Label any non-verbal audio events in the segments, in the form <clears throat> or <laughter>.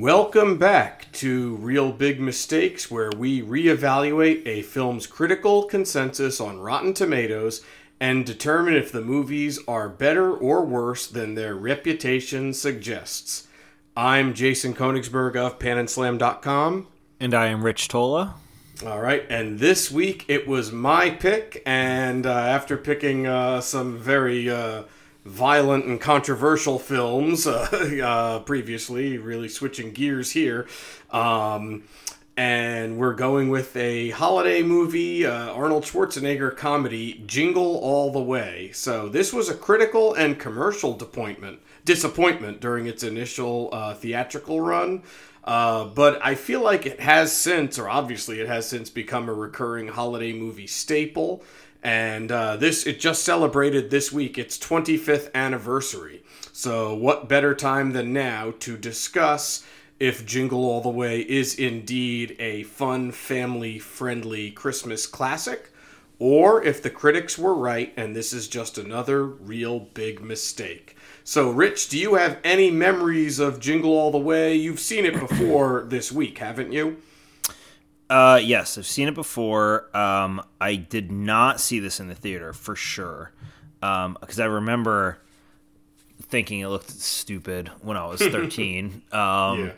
Welcome back to Reel Big Mistakes, where we reevaluate a film's critical consensus on Rotten Tomatoes and determine if the movies are better or worse than their reputation suggests. I'm Jason Konigsberg of PanandSlam.com. And I am Rich Tola. All right, and this week it was my pick, and uh, after picking uh, some very uh, violent and controversial films uh, <laughs> uh, previously, really switching gears here, um, and we're going with a holiday movie, uh, Arnold Schwarzenegger comedy, Jingle All the Way. So this was a critical and commercial disappointment disappointment during its initial theatrical run. Uh, but I feel like it has since, or obviously it has since, become a recurring holiday movie staple. And uh, this, it just celebrated this week its 25th anniversary. So, what better time than now to discuss if Jingle All the Way is indeed a fun, family friendly Christmas classic, or if the critics were right and this is just another Reel Big Mistake. So, Rich, do you have any memories of Jingle All the Way? You've seen it before this week, haven't you? Uh, yes, I've seen it before. Um, I did not see this in the theater for sure, because um, I remember thinking it looked stupid when I was <laughs> thirteen. um, yeah.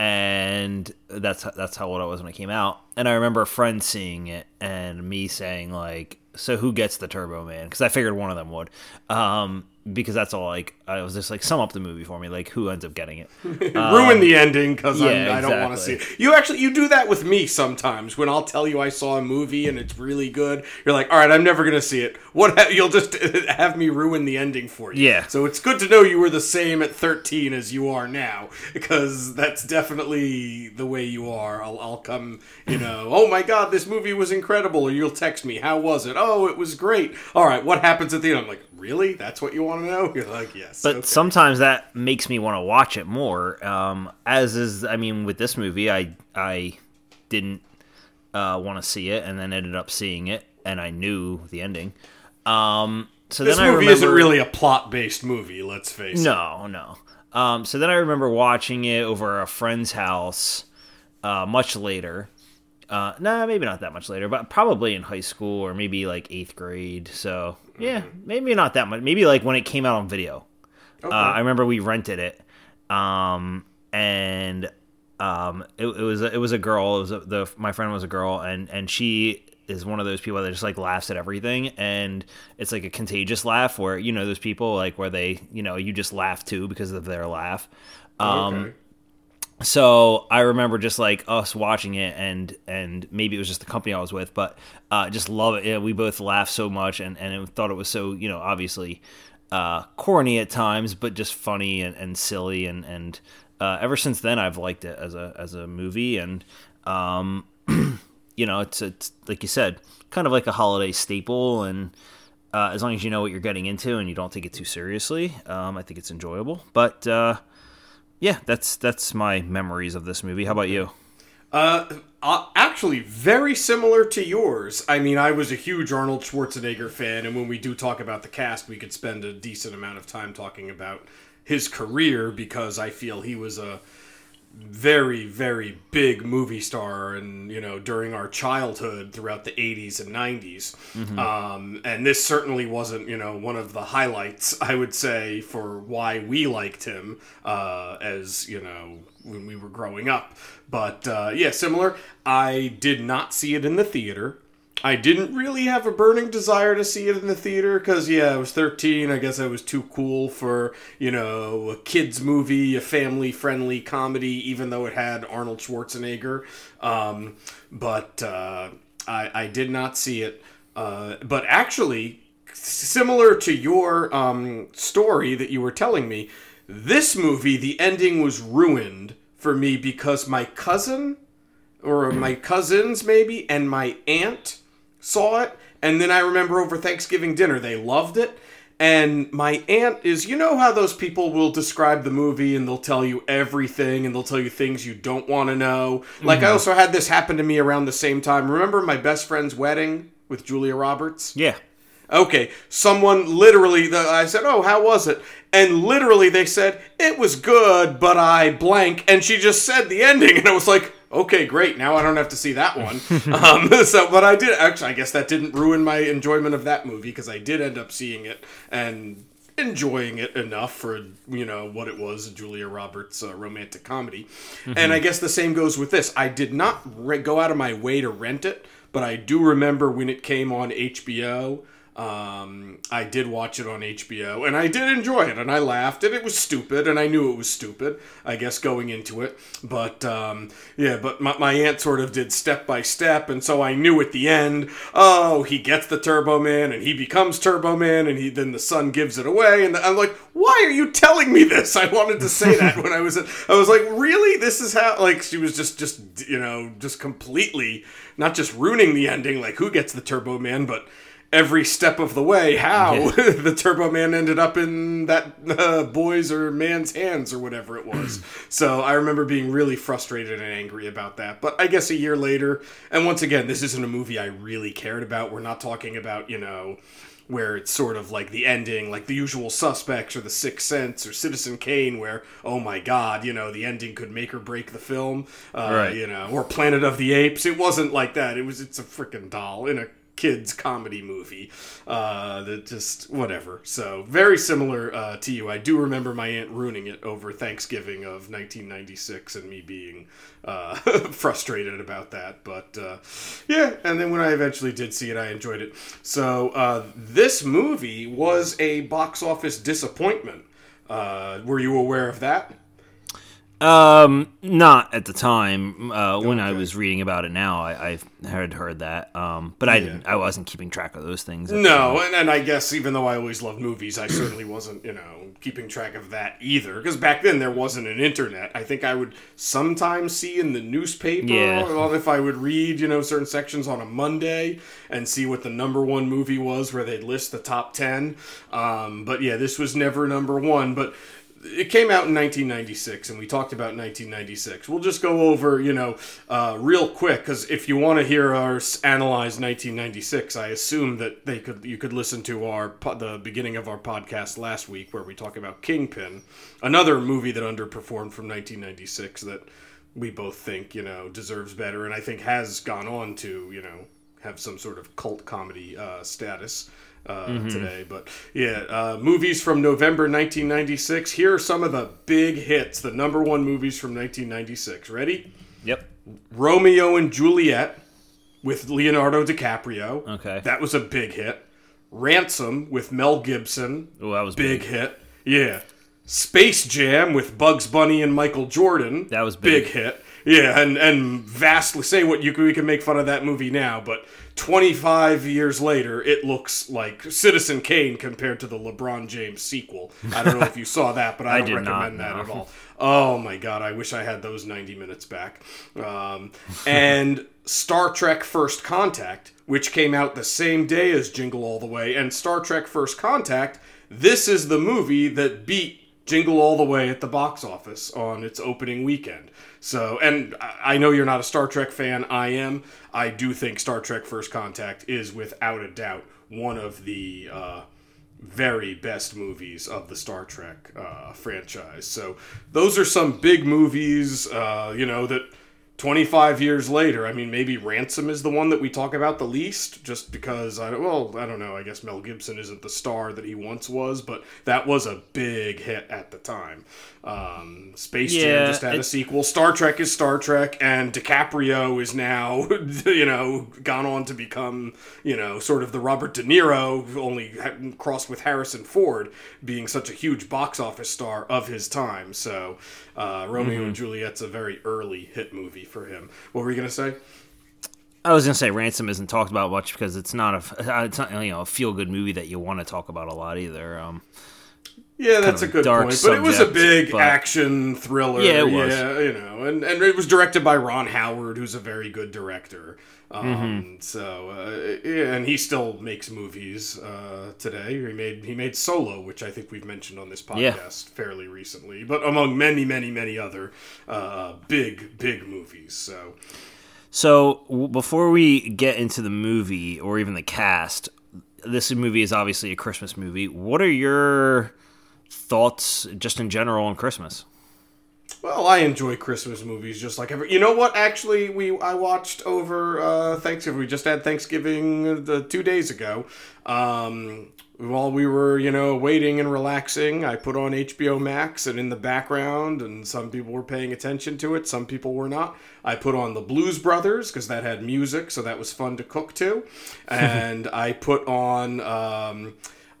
And that's that's how old I was when it came out. And I remember a friend seeing it and me saying like, "So who gets the Turbo Man?" Because I figured one of them would. Um, because that's all like I was just like sum up the movie for me like who ends up getting it? <laughs> Um, ruin the ending because yeah, I don't want to see. It you actually you do that with me sometimes when I'll tell you I saw a movie and it's really good you're like all right I'm never gonna see it. What ha- you'll just <laughs> have me ruin the ending for you. Yeah. So it's good to know you were the same at 13 as you are now because that's definitely the way you are. I'll, I'll come you <laughs> know oh my god this movie was incredible or you'll text me how was it? Oh it was great. All right what happens at the end? I'm like really? That's what you want to know? You're like, yes. But okay. sometimes that makes me want to watch it more. Um, as is, I mean, with this movie, I I didn't uh, want to see it, and then ended up seeing it, and I knew the ending. Um, so this then movie I remember, isn't really a plot based movie. Let's face no, it. No, no. Um, so then I remember watching it over a friend's house uh, much later uh, nah, maybe not that much later, but probably in high school or maybe like eighth grade. So yeah, mm-hmm. maybe not that much. Maybe like when it came out on video. Okay. Uh, I remember we rented it, um, and um, it, it, was it was a girl. It was a, the my friend was a girl, and and she is one of those people that just like laughs at everything, and it's like a contagious laugh where you know those people like where they you know you just laugh too because of their laugh. Um, okay so I remember just like us watching it, and and maybe it was just the company I was with, but uh, just love it. Yeah, we both laughed so much, and and thought it was so you know obviously uh, corny at times, but just funny and, and silly, and and uh, ever since then I've liked it as a as a movie, and um, <clears throat> you know it's it's like you said, kind of like a holiday staple, and uh, as long as you know what you're getting into and you don't take it too seriously, um, I think it's enjoyable, but uh, yeah, that's that's my memories of this movie. How about you? Uh, uh, actually, very similar to yours. I mean, I was a huge Arnold Schwarzenegger fan, and when we do talk about the cast, we could spend a decent amount of time talking about his career because I feel he was a very very big movie star and you know during our childhood throughout the 80s and 90s mm-hmm. um, and this certainly wasn't you know one of the highlights i would say for why we liked him uh, as you know when we were growing up but uh, yeah similar i did not see it in the theater I didn't really have a burning desire to see it in the theater because, yeah, I was 13. I guess I was too cool for, you know, a kid's movie, a family friendly comedy, even though it had Arnold Schwarzenegger. Um, but uh, I, I did not see it. Uh, but actually, similar to your um, story that you were telling me, this movie, the ending was ruined for me because my cousin, or my cousins maybe, and my aunt saw it, and then I remember over Thanksgiving dinner they loved it. And my aunt is, you know how those people will describe the movie and they'll tell you everything and they'll tell you things you don't want to know. Like, mm-hmm. I also had this happen to me around the same time. Remember my best friend's wedding with Julia Roberts? Yeah. Okay, someone literally, the, I said, "Oh, how was it?" And literally, they said it was good, but I blank, and she just said the ending, and I was like, "Okay, great. Now I don't have to see that one." <laughs> um, <laughs> so, but I did actually. I guess that didn't ruin my enjoyment of that movie because I did end up seeing it and enjoying it enough for you know what it was julia roberts uh, romantic comedy and i guess the same goes with this i did not re- go out of my way to rent it but i do remember when it came on hbo um, I did watch it on HBO, and I did enjoy it, and I laughed, and it was stupid, and I knew it was stupid, I guess, going into it. But um, yeah, but my, my aunt sort of did step by step, and so I knew at the end, oh, he gets the Turbo Man, and he becomes Turbo Man, and he then the son gives it away, and I'm like, why are you telling me this? I wanted to say that when I was, at, I was like, really, this is how? Like she was just, just you know, just completely not just ruining the ending, like who gets the Turbo Man, but every step of the way how Yeah. <laughs> the Turbo Man ended up in that uh, boy's or man's hands or whatever it was. <clears throat> so I remember being really frustrated and angry about that. But I guess a year later, and once again, this isn't a movie I really cared about. We're not talking about, you know, where it's sort of like the ending, like the usual suspects or the Sixth Sense or Citizen Kane, where, oh my god, you know, the ending could make or break the film, uh, Right. you know, or Planet of the Apes. It wasn't like that. It was, it's a freaking doll in a kids comedy movie uh that just whatever. So very similar uh to you. I do remember my aunt ruining it over thanksgiving of 1996 and me being uh <laughs> frustrated about that but uh yeah and then when i eventually did see it i enjoyed it. So uh this movie was a box office disappointment. Uh were you aware of that Um, not at the time. Uh, when I was reading about it now, I, I had heard that. Um, but I didn't. I wasn't keeping track of those things. at the time. No, and, and I guess even though I always loved movies, I certainly wasn't, you know, keeping track of that either. Because back then there wasn't an internet. I think I would sometimes see in the newspaper, Yeah. if I would read, you know, certain sections on a Monday and see what the number one movie was, where they'd list the top ten. Um, but yeah, this was never number one. But it came out in 1996 and we talked about 1996 we'll just go over you know uh, real quick because if you want to hear us analyze 1996 i assume that they could you could listen to our the beginning of our podcast last week where we talk about kingpin another movie that underperformed from 1996 that we both think you know deserves better and i think has gone on to you know have some sort of cult comedy uh, status uh, today. But yeah, uh, movies from November 1996. Here are some of the big hits, the number one movies from 1996. Ready? Yep. Romeo and Juliet with Leonardo DiCaprio. Okay. That was a big hit. Ransom with Mel Gibson. Oh, that was Big hit. Yeah. Space Jam with Bugs Bunny and Michael Jordan. That was big. hit. Yeah, and and vastly say what you can, we can make fun of that movie now, but 25 years later, it looks like Citizen Kane compared to the LeBron James sequel. I don't know if you saw <laughs> that, but I, I don't recommend that at all. Oh my god, I wish I had those 90 minutes back. Um, and Star Trek First Contact, which came out the same day as Jingle All the Way, and Star Trek First Contact, this is the movie that beat Jingle All the Way at the box office on its opening weekend. So, and I know you're not a Star Trek fan. I am. I do think Star Trek First Contact is without a doubt one of the uh, very best movies of the Star Trek uh, franchise. So, those are some big movies, uh, you know, that 25 years later, I mean, maybe Ransom is the one that we talk about the least, just because I well, I don't know. I guess Mel Gibson isn't the star that he once was, but that was a big hit at the time. Um, Space Jam just had a sequel. Star Trek is Star Trek, and DiCaprio is now, <laughs> you know, gone on to become, you know, sort of the Robert De Niro, only crossed with Harrison Ford, being such a huge box office star of his time. So, uh, Romeo Mm-hmm. and Juliet's a very early hit movie for him. What were you gonna say? I was gonna say Ransom isn't talked about much because it's not a <laughs> it's not you know a feel good movie that you want to talk about a lot either. Um, Yeah, that's a good point. But it was a big but- action thriller. Yeah, it was. Yeah, you know, and, and it was directed by Ron Howard, who's a very good director. Um, Mm-hmm. So uh, yeah, and he still makes movies uh, today. He made he made Solo, which I think we've mentioned on this podcast Yeah. fairly recently, but among many, many, many other uh, big, big movies. So So w- before we get into the movie or even the cast, this movie is obviously a Christmas movie. What are your thoughts, just in general, on Christmas? Well, I enjoy Christmas movies just like every. You know what? Actually, we I watched over uh, Thanksgiving. We just had Thanksgiving the two days ago. Um, while we were, you know, waiting and relaxing, I put on HBO Max, and in the background, and some people were paying attention to it, some people were not. I put on the Blues Brothers because that had music, so that was fun to cook to, <laughs> and I put on, um,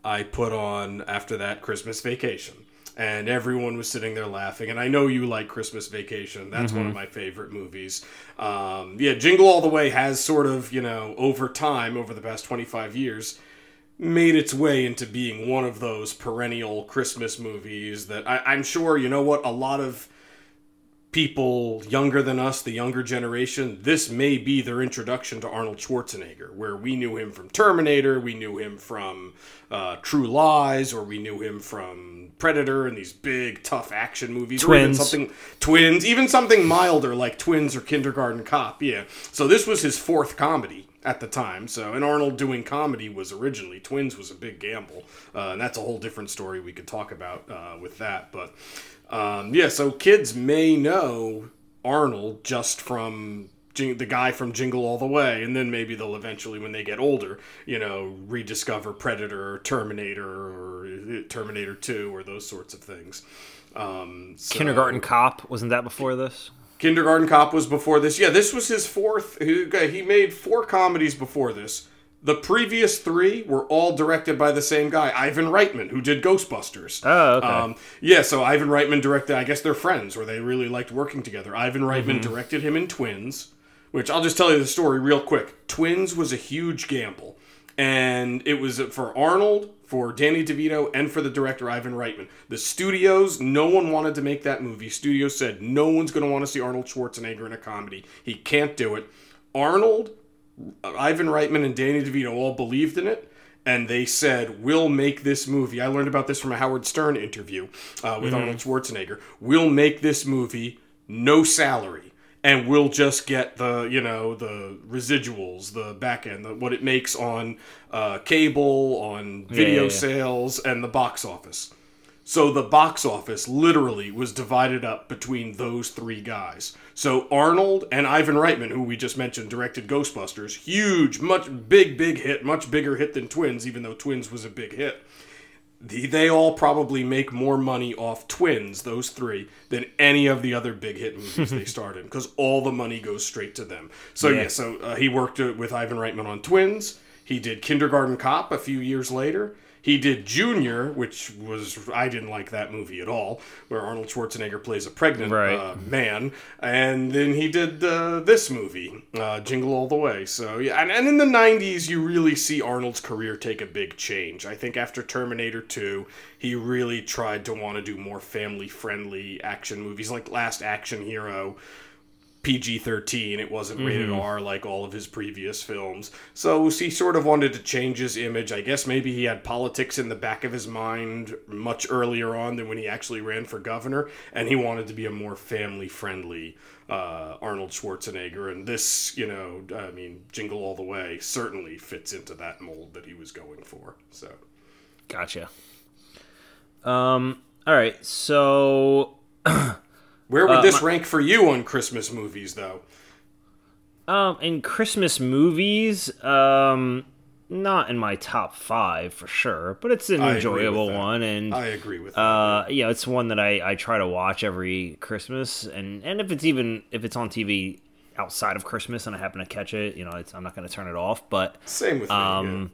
I put on after that Christmas Vacation. And everyone was sitting there laughing. And I know you like Christmas Vacation. That's one of my favorite movies. Um, yeah, Jingle All the Way has sort of, you know, over time, over the past 25 years, made its way into being one of those perennial Christmas movies that I, I'm sure, you know what, a lot of people younger than us, the younger generation, this may be their introduction to Arnold Schwarzenegger, where we knew him from Terminator, we knew him from uh, True Lies, or we knew him from Predator and these big, tough action movies. Or even Twins. something Twins, even something milder like Twins or Kindergarten Cop. Yeah. So this was his fourth comedy at the time. So, and Arnold doing comedy was originally Twins was a big gamble, uh, and that's a whole different story we could talk about uh, with that. But um, yeah, so kids may know Arnold just from Jing- the guy from Jingle All the Way, and then maybe they'll eventually, when they get older, you know, rediscover Predator or Terminator or uh, Terminator Two or those sorts of things. Um, so- Kindergarten Cop wasn't that before this? Kindergarten Cop was before this. Yeah, this was his fourth. He he made four comedies before this. The previous three were all directed by the same guy, Ivan Reitman, who did Ghostbusters. Oh, okay. Um, yeah, so Ivan Reitman directed. I guess they're friends, or they really liked working together. Ivan Reitman directed him in Twins, which I'll just tell you the story real quick. Twins was a huge gamble, and it was for Arnold, for Danny DeVito, and for the director Ivan Reitman. The studios, no one wanted to make that movie. Studios said no one's going to want to see Arnold Schwarzenegger in a comedy. He can't do it. Arnold Ivan Reitman and Danny DeVito all believed in it, and they said, "We'll make this movie." I learned about this from a Howard Stern interview uh, with Arnold Schwarzenegger. We'll make this movie no salary, and we'll just get the you know the residuals, the back end, the, what it makes on uh, cable, on video yeah, yeah. sales, and the box office. So the box office literally was divided up between those three guys. So Arnold and Ivan Reitman, who we just mentioned, directed Ghostbusters, huge, much big, big hit, much bigger hit than Twins, even though Twins was a big hit. The, they all probably make more money off Twins, those three, than any of the other big hit movies they starred in, because all the money goes straight to them. So yeah, Yeah. so uh, he worked uh, with Ivan Reitman on Twins. He did Kindergarten Cop a few years later. He did Junior, which was I didn't like that movie at all, where Arnold Schwarzenegger plays a pregnant Right. uh, man, and then he did uh, this movie, uh, Jingle All the Way. So yeah, and, and in the '90s, you really see Arnold's career take a big change. I think after Terminator 2, he really tried to want to do more family-friendly action movies, like Last Action Hero. PG 13. It wasn't rated R like all of his previous films. So he sort of wanted to change his image. I guess maybe he had politics in the back of his mind much earlier on than when he actually ran for governor, and he wanted to be a more family friendly uh, Arnold Schwarzenegger. And this, you know, I mean, Jingle All the Way certainly fits into that mold that he was going for. So. Gotcha. Um. All right. So, <clears throat> Where would this rank for you on Christmas movies, though? um, in Christmas movies, um, not in my top five for sure, but it's an enjoyable one, and I agree with that. uh, yeah, it's one that I I try to watch every Christmas, and and if it's even if it's on TV outside of Christmas and I happen to catch it, you know, it's, I'm not going to turn it off, but. Same with me. yeah. Um,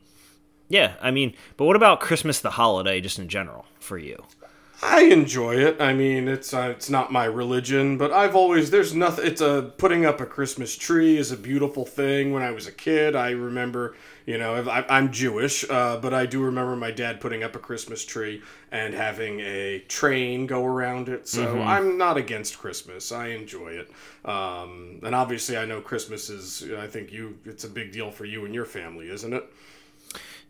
yeah, I mean, but what about Christmas, the holiday, just in general, for you? I enjoy it. I mean, it's uh, it's not my religion, but I've always there's nothing. It's a putting up a Christmas tree is a beautiful thing. When I was a kid, I remember, you know, I, I'm Jewish, uh, but I do remember my dad putting up a Christmas tree and having a train go around it. So I'm not against Christmas. I enjoy it, um, and obviously, I know Christmas is. I think you. It's a big deal for you and your family, isn't it?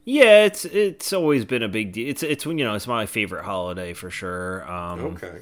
Yeah, it's it's always been a big deal. It's it's you know it's my favorite holiday for sure. Um, Okay.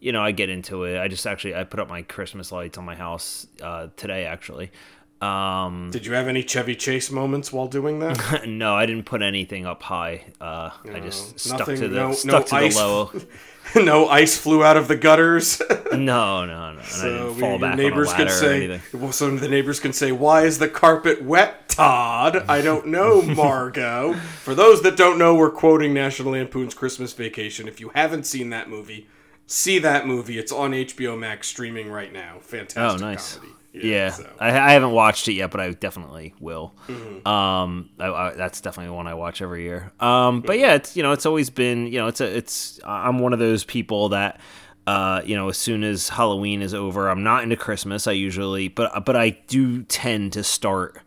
You know, I get into it. I just actually I put up my Christmas lights on my house uh, today actually. Um, Did you have any Chevy Chase moments while doing that? <laughs> no, I didn't put anything up high. Uh, I just stuck Nothing- to the no- stuck no to ice- the low. <laughs> <laughs> no ice flew out of the gutters. <laughs> No, no, no. So we- fall your back neighbors can say, well, so the neighbors can say, "Why is the carpet wet, Todd?" I don't know, <laughs> Margo. For those that don't know, we're quoting National Lampoon's Christmas Vacation. If you haven't seen that movie, see that movie. It's on HBO Max streaming right now. Fantastic oh, nice. comedy. Yeah, so. I, I haven't watched it yet, but I definitely will. Mm-hmm. Um, I, I, that's definitely one I watch every year. Um, but yeah, it's you know, it's always been you know, it's a it's I'm one of those people that. Uh, you know, as soon as Halloween is over, I'm not into Christmas. I usually, but but I do tend to start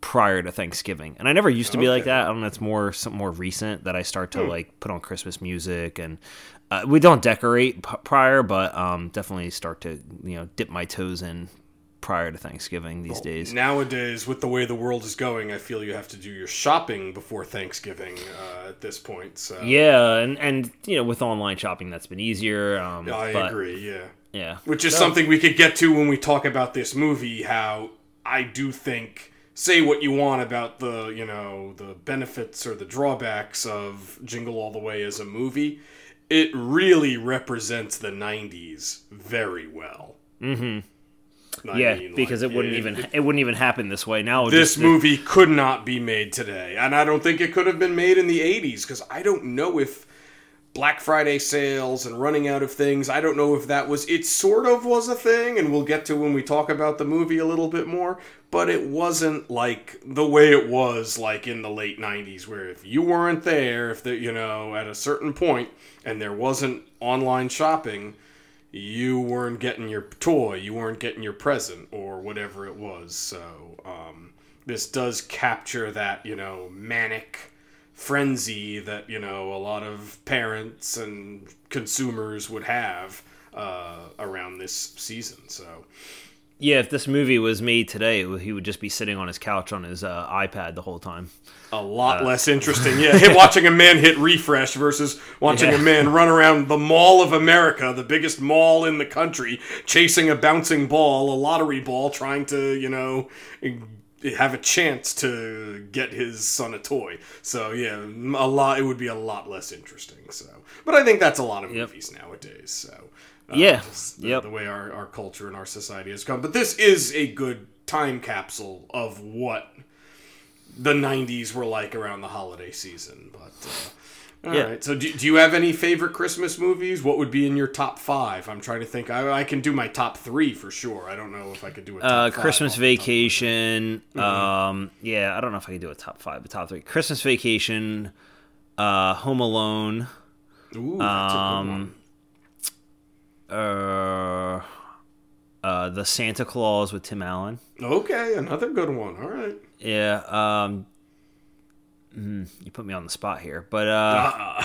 prior to Thanksgiving, and I never used to be like that. I don't know. It's more some more recent that I start Hmm. to like put on Christmas music, and uh, we don't decorate p- prior, but um, definitely start to you know dip my toes in prior to Thanksgiving these days. Nowadays, with the way the world is going, I feel you have to do your shopping before Thanksgiving uh, at this point. So Yeah, and and you know with online shopping that's been easier. Um, I but, agree. Yeah. Yeah, Which is So- something we could get to when we talk about this movie. How I do think, say what you want about the, you know, the benefits or the drawbacks of Jingle All the Way as a movie, it really represents the '90s very well. Mm-hmm. Yeah, because it wouldn't even it wouldn't even happen this way now. This just- movie could not be made today, and I don't think it could have been made in the '80s because I don't know if Black Friday sales and running out of things. I don't know if that was it. Sort of was a thing, and we'll get to when we talk about the movie a little bit more. But it wasn't like the way it was like in the late '90s, where if you weren't there, if the you know at a certain point, and there wasn't online shopping, you weren't getting your toy, you weren't getting your present, or whatever it was. So um, this does capture that you know manic frenzy that you know a lot of parents and consumers would have uh, around this season. So yeah, if this movie was made today, he would just be sitting on his couch on his uh, iPad the whole time. a lot less interesting. <laughs> Yeah, hit, watching a man hit refresh versus watching Yeah. a man run around the Mall of America, the biggest mall in the country, chasing a bouncing ball, a lottery ball, trying to you know have a chance to get his son a toy. So yeah, a lot. It would be a lot less interesting. So, but I think that's a lot of Yep. movies nowadays. So. Uh, Yeah. the, Yep. the way our, our culture and our society has come. But this is a good time capsule of what the 90s were like around the holiday season. But, uh, all right. Yeah. So, do, do you have any favorite Christmas movies? What would be in your top five? I'm trying to think. I, I can do my top three for sure. I don't know if I could do a top Uh, five Christmas off the top of my- Vacation. Um, yeah, I don't know if I can do a top five, but top three. Christmas Vacation, uh, Home Alone, Ooh, that's a good Um, one. Uh, uh, The Santa Claus with Tim Allen. Okay, another good one. All right. Yeah. Um, mm, you put me on the spot here, but uh,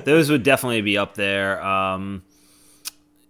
<laughs> those would definitely be up there. Um,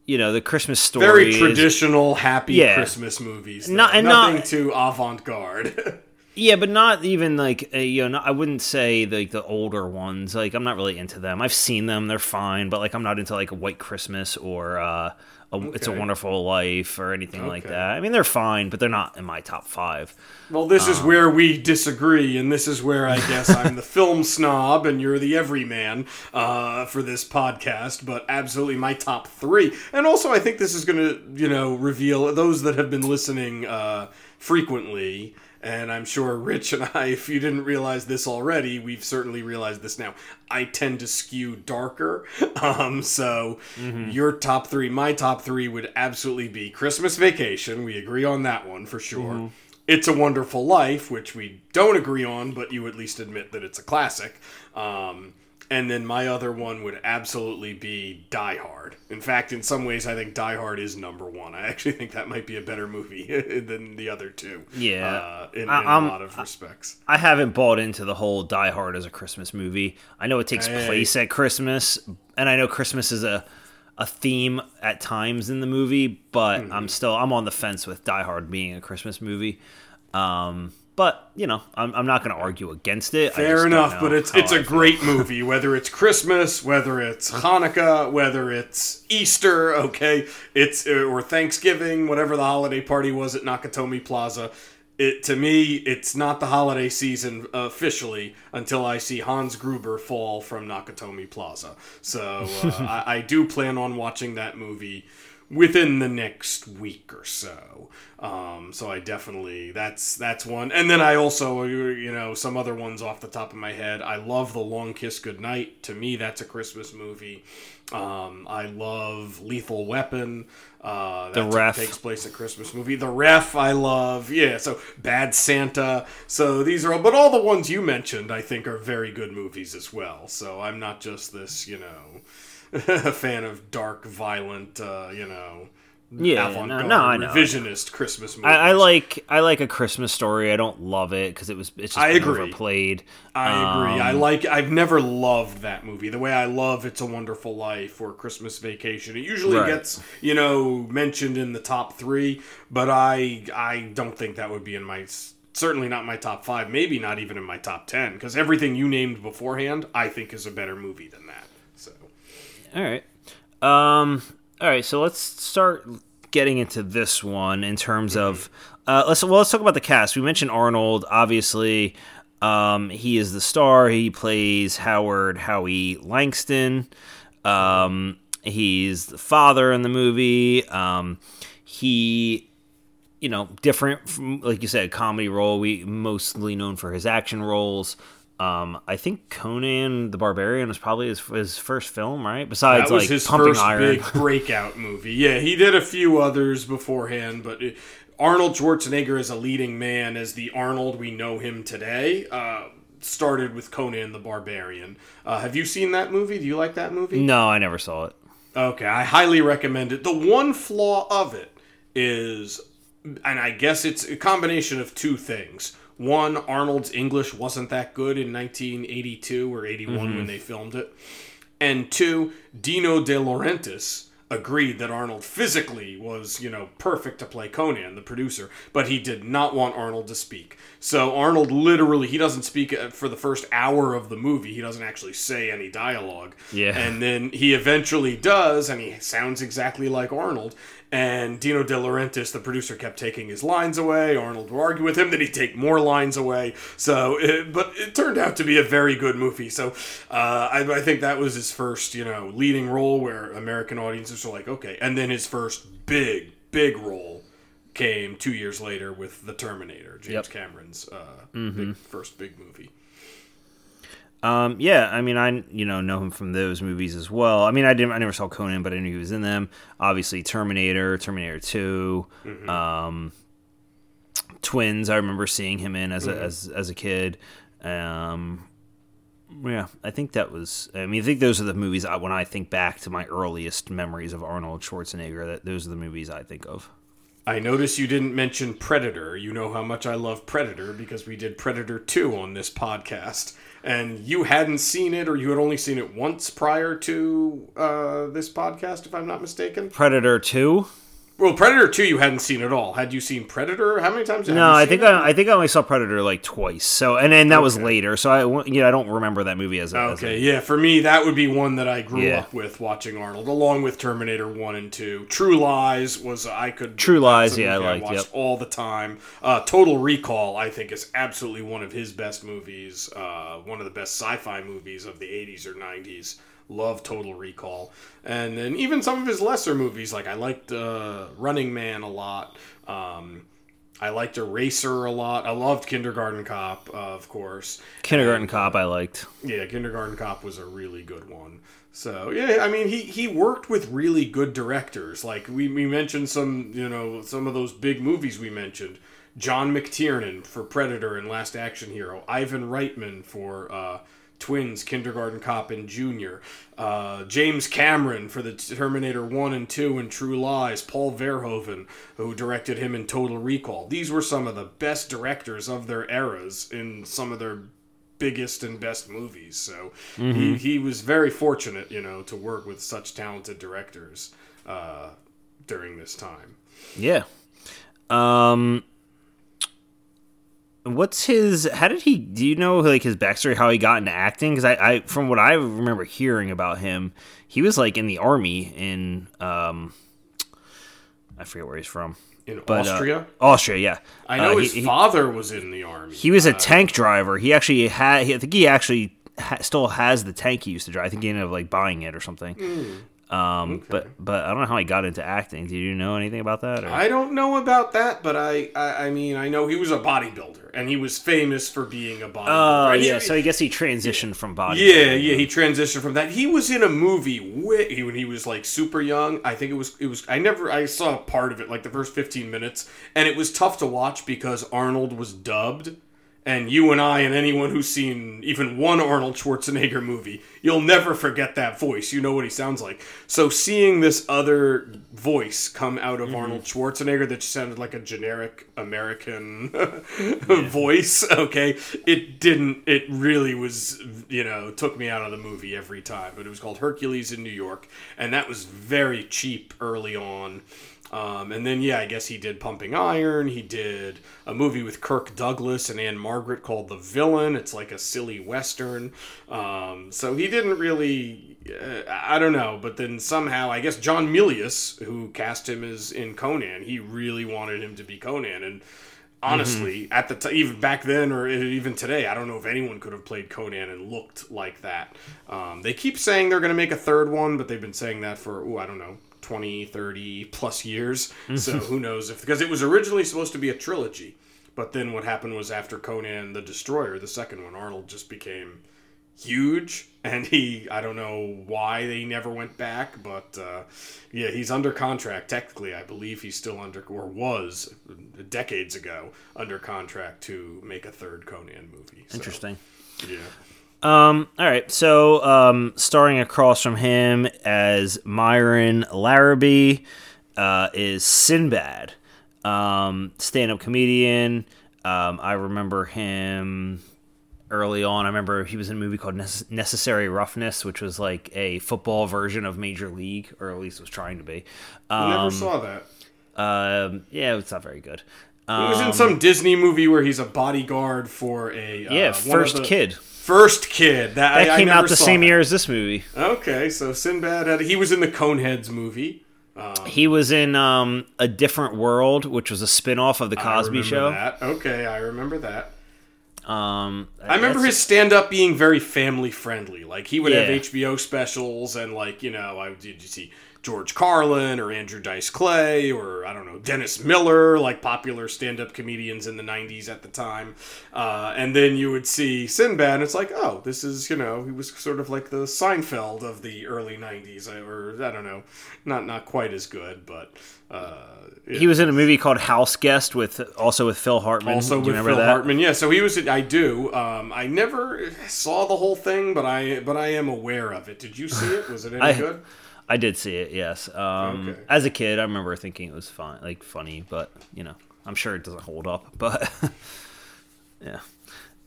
you know, the Christmas story. Very is- traditional, happy Yeah. Christmas movies. though. Not- and Nothing not- too avant garde. <laughs> Yeah, but not even like uh, you know. I wouldn't say like the older ones. Like I'm not really into them. I've seen them; they're fine. But like I'm not into like White Christmas or uh, a, It's a Wonderful Life or anything like that. I mean, they're fine, but they're not in my top five. Well, this Um, is where we disagree, and this is where I guess <laughs> I'm the film snob and you're the everyman uh, for this podcast. But absolutely, my top three, and also I think this is going to, you know, reveal those that have been listening uh, frequently. And I'm sure Rich and I, if you didn't realize this already, we've certainly realized this now. I tend to skew darker. <laughs> Um, so your top three, my top three would absolutely be Christmas Vacation. We agree on that one for sure. It's a Wonderful Life, which we don't agree on, but you at least admit that it's a classic. Um, and then my other one would absolutely be Die Hard. In fact, in some ways, I think Die Hard is number one. I actually think that might be a better movie <laughs> than the other two. Yeah. uh, in, in I- a I'm- lot of respects. I haven't bought into the whole Die Hard as a Christmas movie. I know it takes Hey. place at Christmas, and I know Christmas is a a theme at times in the movie, but Mm-hmm. I'm still I'm on the fence with Die Hard being a Christmas movie. Um, but you know, I'm, I'm not going to argue against it. Fair enough, but it's it's I a great movie. Whether it's Christmas, whether it's Hanukkah, whether it's Easter, okay, it's uh, or Thanksgiving, whatever the holiday party was at Nakatomi Plaza. it to me, it's not the holiday season officially until I see Hans Gruber fall from Nakatomi Plaza. So uh, <laughs> I, I do plan on watching that movie within the next week or so. Um, so I definitely that's that's one. And then I also you know some other ones off the top of my head. I love The Long Kiss Goodnight. To me, that's a Christmas movie. Um, I love Lethal Weapon. Uh, The Ref. takes place at Christmas movie. The Ref, I love. Yeah, so Bad Santa. So these are all, but all the ones you mentioned, I think, are very good movies as well. So I'm not just this, you know, <laughs> fan of dark, violent, uh, you know, Yeah, no, no, I know. revisionist Christmas movies. I, I like I like a Christmas story. I don't love it because it was it's just I agree. overplayed. I agree. I Um, like. I've never loved that movie the way I love "It's a Wonderful Life" or "Christmas Vacation." It usually Right. gets you know mentioned in the top three, but I I don't think that would be in my certainly not my top five. Maybe not even in my top ten because everything you named beforehand I think is a better movie than that. All right. Um. All right. So let's start getting into this one in terms of. Uh, let's well. Let's talk about the cast. We mentioned Arnold. Obviously, um, he is the star. He plays Howard Howie Langston. Um, he's the father in the movie. Um, he you know, different from like you said, comedy role. We mostly known for his action roles. Um, I think Conan the Barbarian was probably his, his first film, right? Besides, that was like his first Iron. big <laughs> breakout movie. Yeah, he did a few others beforehand, but it, Arnold Schwarzenegger as a leading man, as the Arnold we know him today, uh, started with Conan the Barbarian. Uh, have you seen that movie? Do you like that movie? no, I never saw it. Okay, I highly recommend it. The one flaw of it is, and I guess it's a combination of two things. One, Arnold's English wasn't that good in 1982 or 81 when they filmed it. And two, Dino De Laurentiis agreed that Arnold physically was, you know, perfect to play Conan, the producer, but he did not want Arnold to speak. So Arnold literally, he doesn't speak uh, for the first hour of the movie. He doesn't actually say any dialogue. Yeah. And then he eventually does, and he sounds exactly like Arnold. And Dino De Laurentiis, the producer, kept taking his lines away. Arnold would argue with him that he'd take more lines away. So, it, but it turned out to be a very good movie. So, uh, I, I think that was his first, you know, leading role where American audiences were like, okay. And then his first big, big role came two years later with The Terminator, James Yep. Cameron's uh, big, first big movie. Um, yeah, I mean, I you know know him from those movies as well. I mean, I didn't, I never saw Conan, but I knew he was in them. Obviously, Terminator, Terminator 2 um, Twins. I remember seeing him in as a as as a kid. Um, yeah, I think that was. I mean, I think those are the movies I, when I think back to my earliest memories of Arnold Schwarzenegger. That those are the movies I think of. I notice you didn't mention Predator. You know how much I love Predator because we did Predator 2 on this podcast. And you hadn't seen it, or you had only seen it once prior to uh, this podcast, if I'm not mistaken. Predator Two. Well, Predator 2 you hadn't seen at all. Had you seen Predator? How many times No, you I think it? I, I think I only saw Predator like twice. So and then that was later. So I yeah I don't remember that movie as a, as a- Okay, yeah, for me, that would be one that I grew Yeah. up with watching Arnold, along with Terminator 1 and 2. True Lies was, I could. True Lies, yeah, I liked, watched yep. all the time. Uh, Total Recall, I think, is absolutely one of his best movies, uh, one of the best sci fi movies of the 80s or 90s. Love Total Recall. And then even some of his lesser movies, like I liked uh, Running Man a lot. Um, I liked Eraser a lot. I loved Kindergarten Cop, uh, of course. Kindergarten Cop. I liked. Yeah, Kindergarten Cop was a really good one. So yeah, I mean he he worked with really good directors. Like we, we mentioned some you know some of those big movies we mentioned. John McTiernan for Predator and Last Action Hero. Ivan Reitman for uh, Twins, Kindergarten Cop, and Junior. Uh, James Cameron for the Terminator 1 and 2 and True Lies. Paul Verhoeven, who directed him in Total Recall. These were some of the best directors of their eras in some of their biggest and best movies. So he, he was very fortunate, you know, to work with such talented directors uh, during this time. Yeah. Um. What's his? How did he? Do you know like his backstory? How he got into acting? Because I, I, from what I remember hearing about him, he was like in the army in um. I forget where he's from. in but uh, Austria. Austria, yeah. I know Uh, his he, he- father was in the army. he was a tank driver. He actually had. He, I think he actually ha- still has the tank he used to drive. I think he ended up like buying it or something. Hmm. Um, but but I don't know how he got into acting. Do you know anything about that? Or? I don't know about that, but I, I, I mean, I know he was a bodybuilder, and he was famous for being a bodybuilder. Oh he- yeah, so I guess he transitioned from body. Yeah, yeah, he transitioned from that. He was in a movie wi- when he was like super young. I think it was it was I never I saw part of it like the first 15 minutes and it was tough to watch because Arnold was dubbed. And you and I and anyone who's seen even one Arnold Schwarzenegger movie, you'll never forget that voice. You know what he sounds like. So seeing this other voice come out of mm-hmm. Arnold Schwarzenegger that just sounded like a generic American <laughs> voice, okay, it didn't. It really was, you know, took me out of the movie every time. But it was called Hercules in New York, and that was very cheap early on. Um, and then, yeah, I guess he did Pumping Iron. He did a movie with Kirk Douglas and Ann-Margret called The Villain. It's like a silly western. Um, so he didn't really, uh, I don't know. But then somehow, I guess John Milius, who cast him as in Conan, he really wanted him to be Conan. And honestly, at the t- even back then or even today, I don't know if anyone could have played Conan and looked like that. Um, they keep saying they're going to make a third one, but they've been saying that for oh, I don't know. 20 30 plus years. So who knows if because it was originally supposed to be a trilogy but then what happened was after conan the destroyer the second one arnold just became huge and he i don't know why they never went back but uh, yeah he's under contract technically. I believe he's still under or was decades ago under contract to make a third conan movie So, Interesting. yeah Um, all right, so um, starring across from him as Myron Larrabee uh, is Sinbad, um, stand-up comedian. Um, I remember him early on. I remember he was in a movie called Nece- Necessary Roughness, which was like a football version of Major League, or at least was trying to be. I never Um, saw that um, yeah, it's not very good. He Um, was in some disney movie where he's a bodyguard for a uh, yeah, First the- Kid. First Kid. That, That I, I came out the same that. year as this movie. Okay, so Sinbad had he was in the Coneheads movie. He was in um, A Different World, which was a spin-off of The Cosby remember Show. That. Okay, I remember that. Um, I remember his stand up being very family friendly. Like he would have HBO specials and like, you know, I did you see George Carlin or Andrew Dice Clay or I don't know, Dennis Miller, like popular stand up comedians in the 90s at the time. Uh, and then you would see Sinbad and it's like, oh, this is, you know, he was sort of like the Seinfeld of the early 90s or I don't know, not not quite as good, but uh, He was in a movie called House Guest with also with Phil Hartman. also with Phil that? Hartman. Yeah, so he was. I do. Um, I never saw the whole thing, but I but I am aware of it. Did you see it? Was it any I- good? I did see it. Yes. Um, Okay. As a kid, I remember thinking it was fun, like funny, but you know, I'm sure it doesn't hold up. <laughs> But yeah.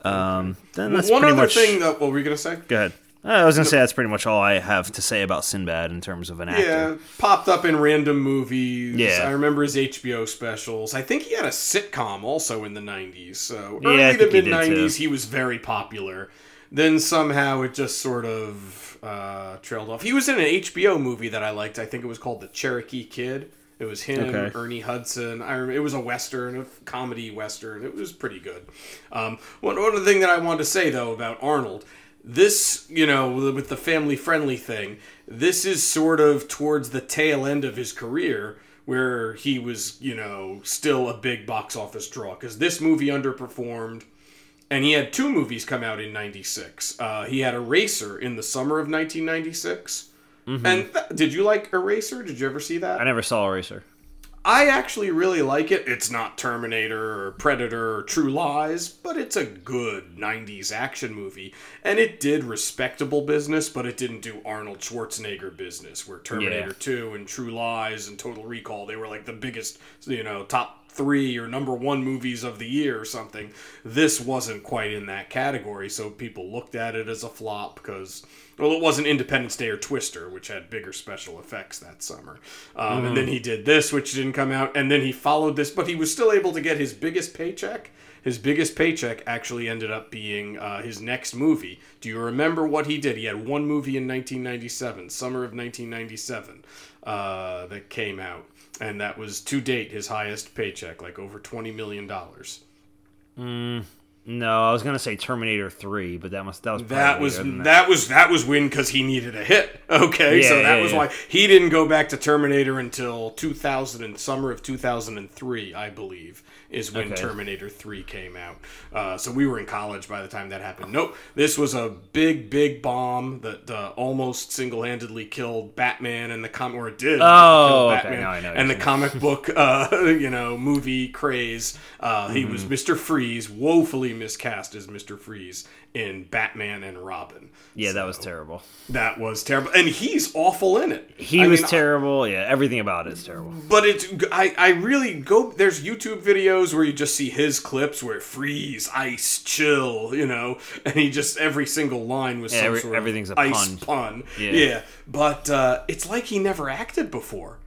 Um, then that's One pretty other much. thing that what were you gonna say? Go ahead. I was gonna say that's pretty much all I have to say about Sinbad in terms of an actor. Yeah, popped up in random movies. Yeah. I remember his HBO specials. I think he had a sitcom also in the '90s. So Yeah, early to think he mid did, '90s, too. he was very popular. Then somehow it just sort of uh, trailed off. He was in an HBO movie that I liked. I think it was called The Cherokee Kid. It was him, Okay. Ernie Hudson. I remember, it was a western, a comedy western. It was pretty good. Um, one one other thing that I wanted to say though about Arnold, this you know with the family friendly thing, this is sort of towards the tail end of his career where he was you know still a big box office draw because this movie underperformed. And he had two movies come out in '96. Uh, he had Eraser in the summer of 1996. And th- did you like Eraser? Did you ever see that? I never saw Eraser. I actually really like it. It's not Terminator or Predator or True Lies, but it's a good 90s action movie. And it did respectable business, but it didn't do Arnold Schwarzenegger business, where Terminator Yeah. 2 and True Lies and Total Recall, they were like the biggest, you know, top three or number one movies of the year or something. This wasn't quite in that category, so people looked at it as a flop because, well, it wasn't Independence Day or Twister, which had bigger special effects that summer. Um, And then he did this, which didn't come out, and then he followed this, but he was still able to get his biggest paycheck. His biggest paycheck actually ended up being uh, his next movie. Do you remember what he did? He had one movie in 1997, summer of 1997, uh, that came out. And that was to date his highest paycheck, like over twenty million dollars. Mm, no, I was gonna say Terminator Three, but that must that was That was than that. was that was win because he needed a hit. <laughs> Okay, so that yeah, was yeah. why he didn't go back to Terminator until 2000 and summer of 2003, I believe, is when Okay. Terminator 3 came out. Uh, so we were in college by the time that happened. Nope, this was a big big bomb that uh, almost single handedly killed Batman and the comic or it did. Oh, kill okay, Batman now I know and the comic <laughs> book, uh, <laughs> you know, movie craze. Uh, He was Mm-hmm. Mister Freeze, woefully miscast as Mister Freeze in Batman and Robin. yeah, that was terrible. That was terrible, and he's awful in it. He I was mean, terrible. Yeah, everything about it is terrible. But it's I, I really go there's YouTube videos where you just see his clips where it freeze, ice, chill, you know, <laughs> and he just every single line was Yeah, some every- sort of everything's a ice pun. pun. Yeah. Yeah. But uh, it's like he never acted before.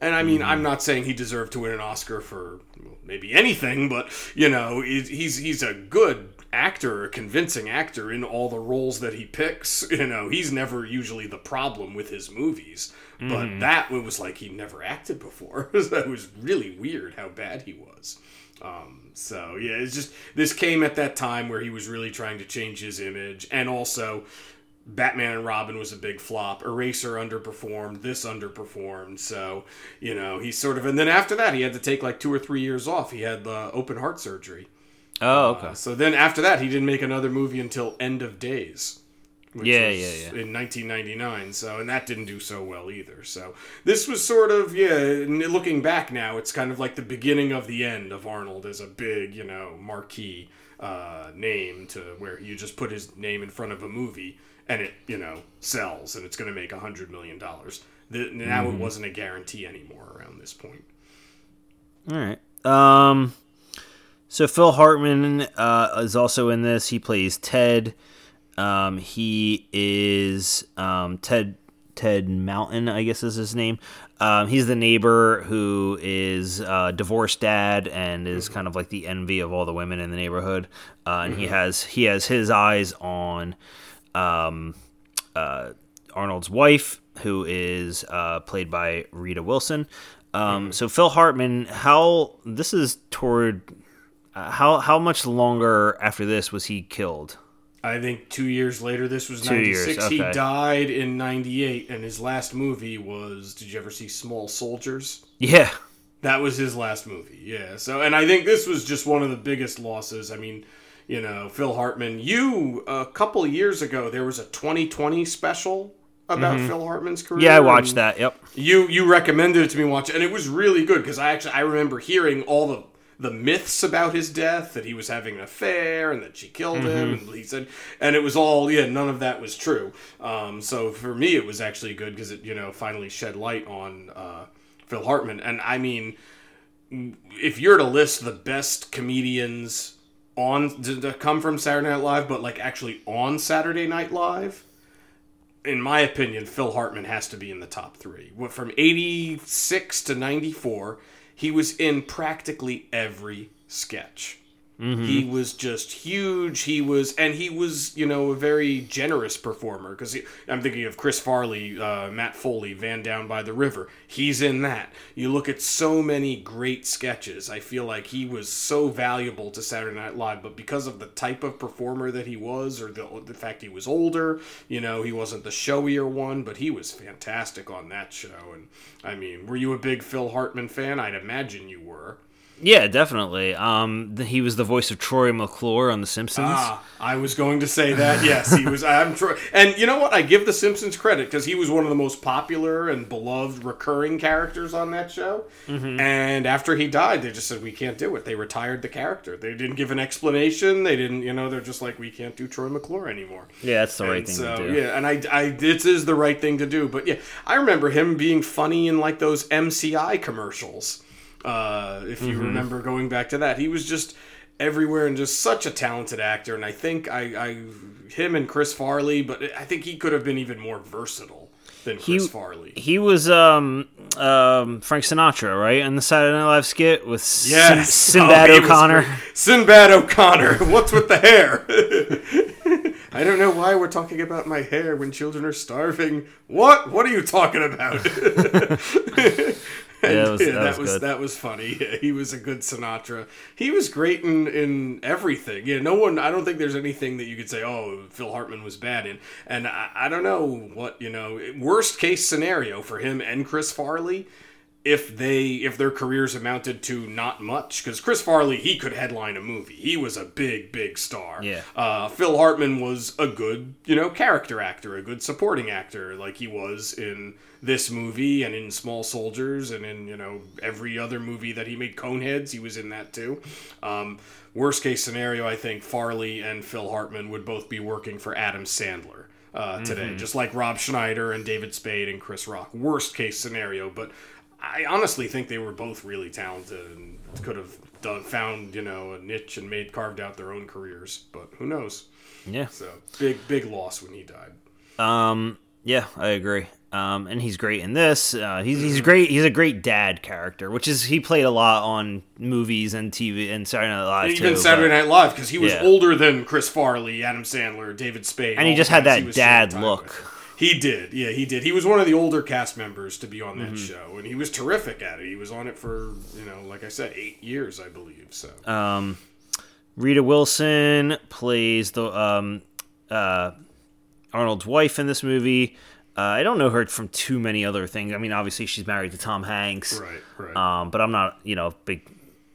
And I mean, I'm Mm-hmm. not saying he deserved to win an Oscar for maybe anything, but you know, he's he's a good actor, a convincing actor in all the roles that he picks. <laughs> You know, he's never usually the problem with his movies, but that it was like he never acted before. <laughs> that was really weird how bad he was. Um, so yeah, it's just this came at that time where he was really trying to change his image, and also Batman and Robin was a big flop. Eraser underperformed. This underperformed. So you know he's sort of, and then after that he had to take like two or three years off. He had uh, open heart surgery. Oh, okay. Uh, so then after that he didn't make another movie until End of Days. which Yeah, yeah, yeah. In 1999, so and that didn't do so well either. So this was sort of yeah. Looking back now, it's kind of like the beginning of the end of Arnold as a big you know marquee uh, name to where you just put his name in front of a movie and it you know sells and it's going to make a hundred million dollars. Now Mm-hmm. it wasn't a guarantee anymore around this point. All right. Um, so Phil Hartman uh, is also in this. He plays Ted. Um, he is um, Ted Ted Mountain, I guess is his name. Um, he's the neighbor who is uh, divorced dad and is kind of like the envy of all the women in the neighborhood. Uh, and he has he has his eyes on um, uh, Arnold's wife, who is uh, played by Rita Wilson. Um, So Phil Hartman, how this is toward uh, how how much longer after this was he killed? I think two years later, this was Two years, 96. He died in 98, and his last movie was Did you ever see Small Soldiers? Yeah, That was his last movie, yeah. So, and I think this was just one of the biggest losses. I mean, you know, Phil Hartman, you, a couple years ago, there was a 2020 special about Phil Hartman's career. Mm-hmm. yeah, I watched that. Yep. You you recommended it to me watch, and it was really good because I actually I remember hearing all the the myths about his death that he was having an affair and that she killed him and he said and it was all yeah none of that was true. Um, so for me it was actually good because it you know finally shed light on uh, Phil Hartman. And I mean if you're to list the best comedians on to, to come from Saturday Night Live but like actually on Saturday Night Live in my opinion, Phil Hartman has to be in the top three. What- From 86 to 94, he was in practically every sketch. He was just huge. He was, and he was, you know, a very generous performer. Because I'm thinking of Chris Farley, uh, Matt Foley, Van Down by the River. He's in that. You look at so many great sketches. I feel like he was so valuable to Saturday Night Live, but because of the type of performer that he was, or the the fact he was older, you know, he wasn't the showier one, but he was fantastic on that show. And I mean, were you a big Phil Hartman fan? I'd imagine you were. Yeah, definitely. Um, he was the voice of Troy McClure on The Simpsons. Ah, I was going to say that. Yes, he was. I'm sure. And you know what? I give The Simpsons credit because he was one of the most popular and beloved recurring characters on that show. And after he died, they just said we can't do it. They retired the character. They didn't give an explanation. They didn't. You know, they're just like we can't do Troy McClure anymore. yeah, that's the right And thing so, to do. Yeah, and I, I, this is the right thing to do. But yeah, I remember him being funny in like those MCI commercials. Uh, if you Mm-hmm. remember going back to that, he was just everywhere and just such a talented actor. And I think I, I him and Chris Farley, but I think he could have been even more versatile than Chris He- Farley. He was um, um, Frank Sinatra, right? In the Saturday Night Live skit with Sin- Yes, Sinbad <laughs> Oh, O'Connor. Sinbad O'Connor. <laughs> What's with the hair? <laughs> I don't know why we're talking about my hair when children are starving. What? What are you talking about? Yeah, that <laughs> was, yeah, that was good. that was funny. Yeah, <laughs> he was a good Sinatra. He was great in in everything. Yeah, no one. I don't think there's anything that you could say. Oh, Phil Hartman was bad in. And I, I don't know what you know. Worst case scenario for him and Chris Farley. If they if their careers amounted to not much, because Chris Farley he could headline a movie. He was a big big star. Yeah. Uh, Phil Hartman was a good you know character actor, a good supporting actor, like he was in this movie and in Small Soldiers and in you know every other movie that he made. Coneheads, he was in that too. Um, worst case scenario, I think Farley and Phil Hartman would both be working for Adam Sandler uh, today, just like Rob Schneider and David Spade and Chris Rock. Worst case scenario, but I honestly think they were both really talented and could have done found you know a niche and made carved out their own careers. But who knows? Yeah. So big big loss when he died. Um, yeah, I agree. Um, and he's great in this. Uh, he's he's great. He's a great dad character, which is he played a lot on movies and TV and Saturday Night Live Even too. Saturday but- Night Live because he was Yeah. older than Chris Farley, Adam Sandler, David Spade, And he just had that he was sharing dad look. with. He did, yeah, he did. He was one of the older cast members to be on Mm-hmm. that show, and he was terrific at it. He was on it for you know, like I said, eight years, I believe. So Um, Rita Wilson plays the um, uh, Arnold's wife in this movie. Uh, I don't know her from too many other things. I mean, obviously she's married to Tom Hanks. right, right. Um, but I'm not, you know, a big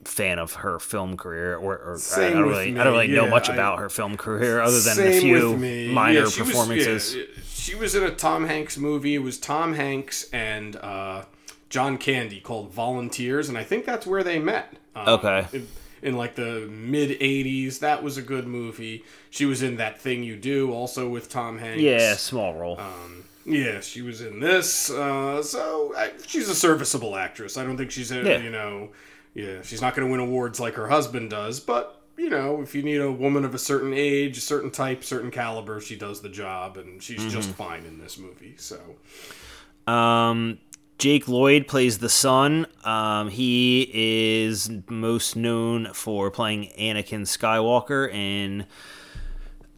fan of her film career, or, or I, Same don't really, I don't really know much I- about her film career other than a few minor Yeah, she was- performances. yeah, she was in a Tom Hanks movie. It was Tom Hanks and uh, John Candy called Volunteers, and I think that's where they met. Um, Okay. In, in like the mid '80s, that was a good movie. She was in that thing you do, also with Tom Hanks. yeah, small role. Um, yeah, she was in this. Uh, so I, she's a serviceable actress. I don't think she's a, Yeah. you know, yeah, she's not going to win awards like her husband does. But you know, if you need a woman of a certain age, a certain type, certain caliber, she does the job, and she's just fine in this movie. So Um, Jake Lloyd plays the son. Um, he is most known for playing Anakin Skywalker in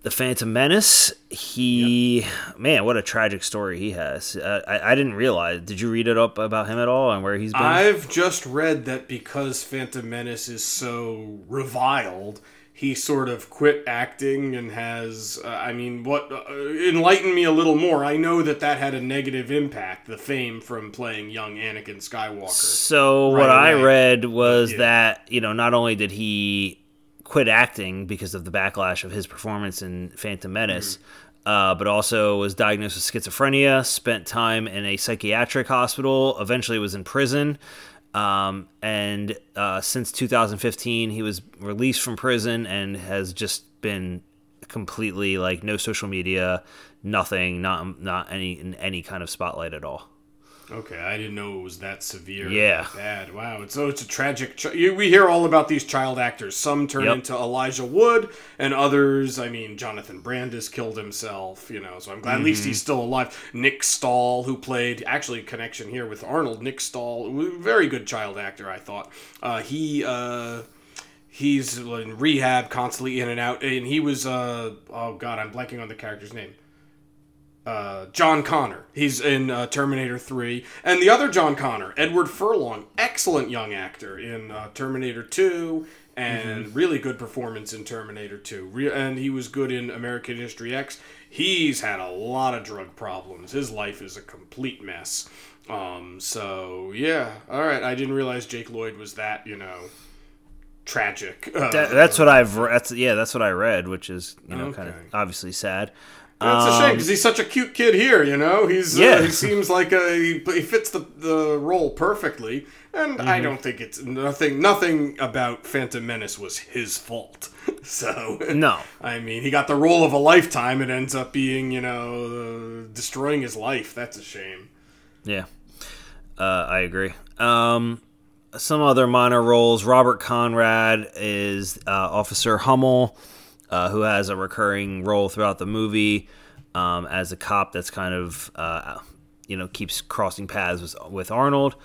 The Phantom Menace. He, man, what a tragic story he has. Uh, I, I didn't realize. Did you read it up about him at all and where he's been? I've just read that because Phantom Menace is so reviled, he sort of quit acting and has. Uh, I mean, what uh, enlighten me a little more? I know that that had a negative impact. The fame from playing young Anakin Skywalker. So right what I read was yeah. that you know not only did he quit acting because of the backlash of his performance in Phantom Menace, Mm-hmm. uh, but also was diagnosed with schizophrenia. Spent time in a psychiatric hospital. Eventually was in prison. Um, and uh, since 2015, he was released from prison and has just been completely like no social media, nothing, not not any in any kind of spotlight at all. Okay, I didn't know it was that severe. Yeah. bad. Wow. So it's a tragic. You, we hear all about these child actors. Some turn Yep. into Elijah Wood, and others. I mean, Jonathan Brandis killed himself. You know, so I'm glad at least Mm-hmm. he's still alive. Nick Stahl, who played actually a connection here with Arnold. Nick Stahl, very good child actor, I thought. Uh, he. Uh, He's in rehab, constantly in and out, and he was uh oh god, I'm blanking on the character's name uh, John Connor. He's in uh, Terminator 3. And the other John Connor, Edward Furlong, excellent young actor in uh, Terminator 2 and really good performance in Terminator 2. Re- and he was good in American History X. He's had a lot of drug problems. His life is a complete mess. Um, so, yeah. All right. I didn't realize Jake Lloyd was that, you know, tragic. Uh, That, that's what I've. That's yeah. That's what I read, which is you know kind of obviously sad. That's a shame because he's such a cute kid here. You know, he's Um, Yeah. uh, he seems like a he, he fits the the role perfectly, and I Mm-hmm. don't think it's nothing. Nothing about Phantom Menace was his fault. <laughs> So No, I mean, he got the role of a lifetime. It ends up being you know uh, destroying his life. That's a shame. yeah, uh, I agree. Um, some other minor roles. Robert Conrad is uh, Officer Hummel, uh, who has a recurring role throughout the movie um, as a cop that's kind of uh, you know keeps crossing paths with, with Arnold.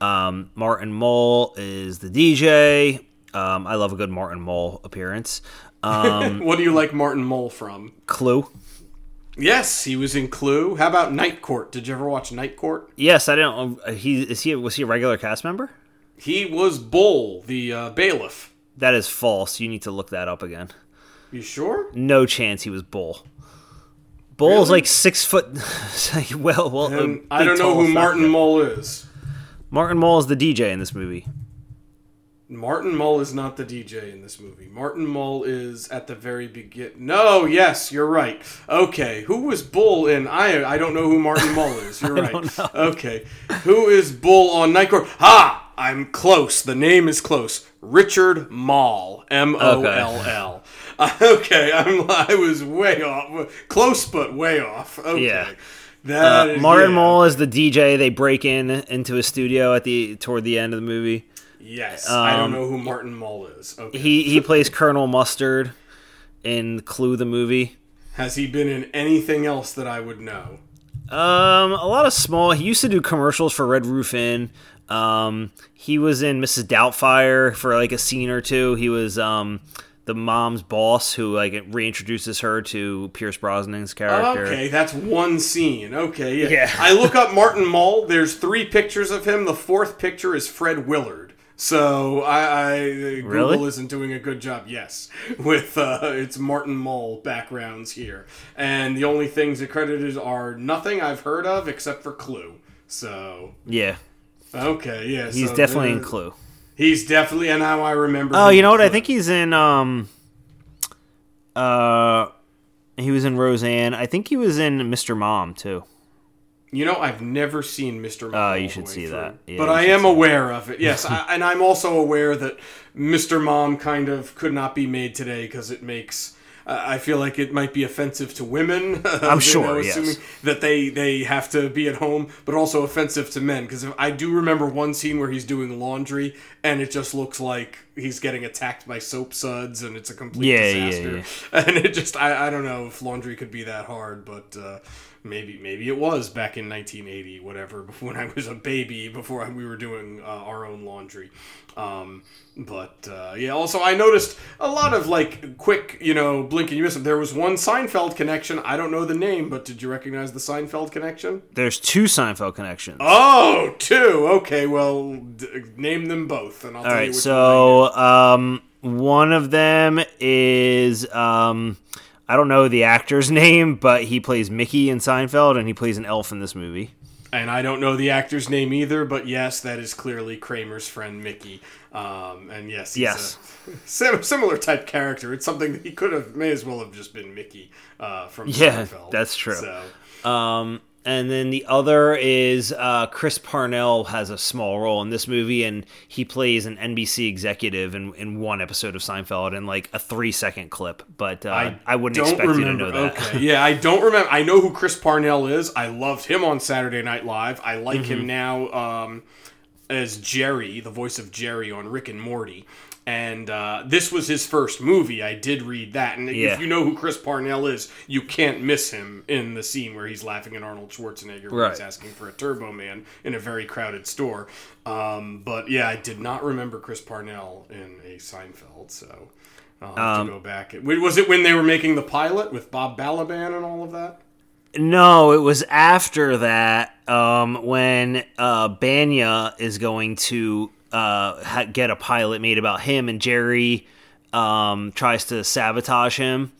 Um, Martin Mull is the DJ. Um, I love a good Martin Mull appearance. Um, <laughs> What do you like Martin Mull from? Clue. Yes, he was in Clue. How about Night Court? Did you ever watch Night Court? Yes, I don't. uh, He is he was he a regular cast member? He was Bull, the uh, bailiff. That is false. You need to look that up again. You sure? No chance he was Bull. Bull's Really? like six foot. <laughs> well, well, I don't know who Martin. Mull is. Martin Mull is the DJ in this movie. Martin Mull is not the DJ in this movie. Martin Mull is at the very begin. No, yes, you're right. Okay, who was Bull in? I I don't know who Martin <laughs> Mull is. You're right. Okay, who is Bull on Night Court? Ha! I'm close. The name is close. Richard Moll. M O L L. <laughs> Okay, I'm. I was way off. Close, but way off. Okay. Yeah. That Uh, is- Martin yeah. Mull is the DJ. They break in into his studio at the toward the end of the movie. Yes, I don't Um, know who Martin Mull is. Okay. He he <laughs> plays Colonel Mustard in Clue the movie. Has he been in anything else that I would know? Um, a lot of small. He used to do commercials for Red Roof Inn. Um, he was in Mrs. Doubtfire for like a scene or two. He was um the mom's boss who like reintroduces her to Pierce Brosnan's character. Okay, that's one scene. Okay, yeah. Yeah. I look up Martin Mull. There's three pictures of him. The fourth picture is Fred Willard. So I, I Google Really? isn't doing a good job. Yes, with uh, it's Martin Mull backgrounds here, and the only things accredited are nothing I've heard of except for Clue. So Yeah, okay, yeah, he's so definitely in Clue. He's definitely, and now I remember. Oh, you know what? I think he's in um uh he was in Roseanne. I think he was in Mr. Mom too. You know, I've never seen Mr. Mom. Oh, you should see through. that. Yeah, but I am aware of it. Yes, I, <laughs> and I'm also aware that Mr. Mom kind of could not be made today because it makes. Uh, I feel like it might be offensive to women. <laughs> I'm sure, yes. that they they have to be at home, but also offensive to men. Because I do remember one scene where he's doing laundry, and it just looks like he's getting attacked by soap suds, and it's a complete Yeah, yeah, disaster. <laughs> And it just I, I don't know if laundry could be that hard, but uh, maybe maybe it was back in 1980, whatever, <laughs> when I was a baby, before we were doing uh, our own laundry. Um, but uh, yeah, also I noticed a lot of like quick, you know, blink and you miss it. There was one Seinfeld connection. I don't know the name, but did you recognize the Seinfeld connection? There's two Seinfeld connections. Oh, two. Okay, well, d- name them both, and I'll All tell you which so um, one of them is um, I don't know the actor's <laughs> name, but he plays Mickey in Seinfeld, and he plays an elf in this movie. And I don't know the actor's name either, but yes, that is clearly Kramer's friend Mickey. Um, and yes, he's Yes. <laughs> a similar type character. It's something that he could have, may as well have just been Mickey uh, from Yeah, Seinfeld. that's true. So, Um, and then the other is uh, Chris Parnell has a small role in this movie, and he plays an NBC executive in, in one episode of Seinfeld in like a three second clip. But uh, I, wouldn't don't expect remember. you to know that. Okay, yeah, I don't remember. I know who Chris Parnell is. I loved him on Saturday Night Live. I like Mm-hmm. him now um, as Jerry, the voice of Jerry on Rick and Morty. And uh, this was his first movie. I did read that. And Yeah. if you know who Chris Parnell is, you can't miss him in the scene where he's laughing at Arnold Schwarzenegger when he's asking for a Turbo Man in a very crowded store. Um, but yeah, I did not remember Chris Parnell in a Seinfeld. So I'll have Um, to go back. Was it when they were making the pilot with Bob Balaban and all of that? No, it was after that um, when uh, Bania is going to uh, ha- get a pilot made about him, and Jerry um, tries to sabotage him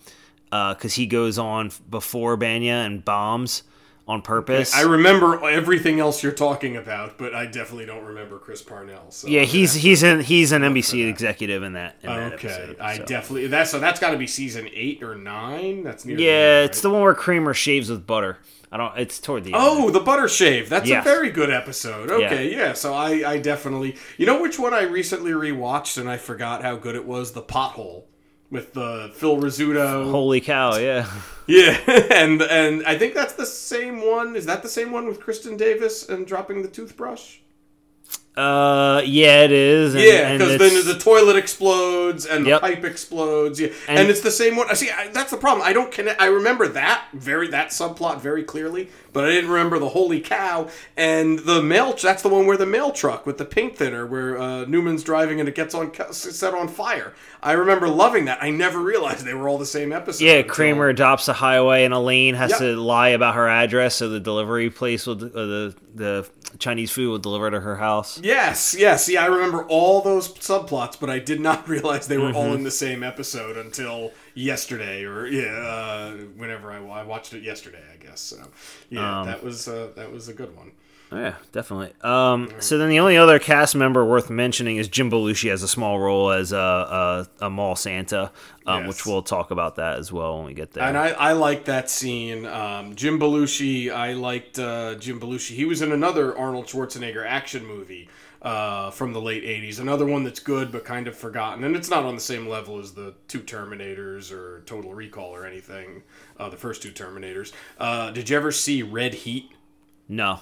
because he goes on before Bania and bombs on purpose. I remember everything else you're talking about, but I definitely don't remember Chris Parnell. So yeah, he's he's in he's an NBC executive in that. In that okay. episode, I so. definitely that's so that's got to be season eight or nine. That's near. Yeah, end, it's the one where Kramer shaves with butter. I don't. It's toward the end. Oh, the butter shave. That's Yes. a very good episode. Okay, yeah. So I, I definitely, you know, which one I recently rewatched and I forgot how good it was. The pothole with the Phil Rizzuto. holy cow! Yeah. <laughs> Yeah, <laughs> and and I think that's the same one. Is that the same one with Kristin Davis and dropping the toothbrush? Uh, yeah, it is. and- Yeah, because then the toilet explodes and the Yep. pipe explodes. Yeah, and, And- it's the same one. I see, I, that's the problem. I don't connect. I remember that very that subplot very clearly, but I didn't remember the holy cow and the mail. That's the one where the mail truck with the paint thinner, where uh, Newman's driving and it gets on set on fire. I remember loving that. I never realized they were all the same episode. Yeah, Kramer adopts a highway, and Elaine has Yep. to lie about her address, so the delivery place will, uh, the the Chinese food will deliver to her house. Yes, yes. Yeah, I remember all those subplots, but I did not <laughs> realize they were Mm-hmm. all in the same episode until yesterday, or yeah, uh, whenever I, I watched it yesterday, I guess. So yeah, Um, that was uh, that was a good one. Oh, yeah, definitely. Um, so then the only other cast member worth mentioning is Jim Belushi has a small role as a a, a mall Santa, um, Yes. which we'll talk about that as well when we get there. And I, I like that scene. Um, Jim Belushi, I liked uh, Jim Belushi. He was in another Arnold Schwarzenegger action movie uh, from the late 80s. Another one that's good but kind of forgotten. And it's not on the same level as the two Terminators or Total Recall or anything, uh, the first two Terminators. Uh, did you ever see Red Heat? no.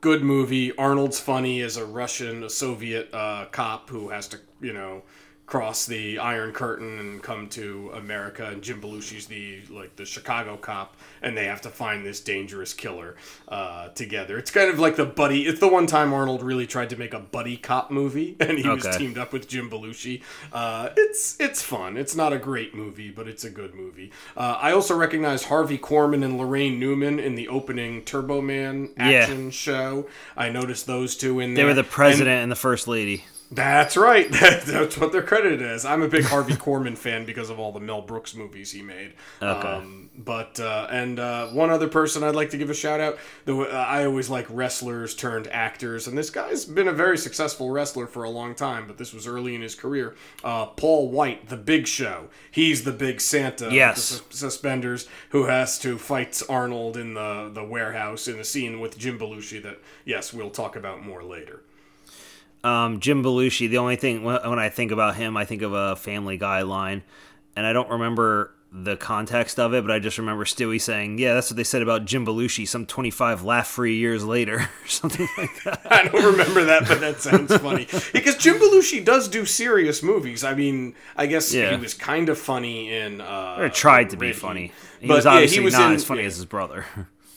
Good movie. Arnold's funny as a Russian, a Soviet uh, cop who has to, you know, cross the Iron Curtain and come to America. And Jim Belushi's the like the Chicago cop, and they have to find this dangerous killer uh, together. It's kind of like the buddy. It's the one time Arnold really tried to make a buddy cop movie, <laughs> and he was teamed up with Jim Belushi. Uh, it's it's fun. It's not a great movie, but it's a good movie. Uh, I also recognize Harvey Korman and Laraine Newman in the opening Turbo Man Yeah. action show. I noticed those two in there. They were the And president and, the first lady. That's right. <laughs> That's what they're credited as. I'm a big Harvey <laughs> Korman fan because of all the Mel Brooks movies he made. Okay. Um, but uh, and uh, one other person I'd like to give a shout out. The, uh, I always like wrestlers turned actors, and this guy's been a very successful wrestler for a long time. But this was early in his career. Uh, Paul Wight, the Big Show. He's the big Santa. with Yes. the sus- suspenders who has to fight Arnold in the the warehouse in a scene with Jim Belushi. That yes, we'll talk about more later. Um, Jim Belushi. The only thing when I think about him, I think of a Family Guy line, and I don't remember the context of it, but I just remember Stewie saying, "Yeah, that's what they said about Jim Belushi." Some twenty-five laugh-free years later, <laughs> or something like that. <laughs> I don't remember that, but that sounds funny. <laughs> Because Jim Belushi does do serious movies. I mean, I guess Yeah. he was kind of funny in. Uh, Or tried to be funny. He But, was yeah, he obviously was not in- as funny yeah. as his brother.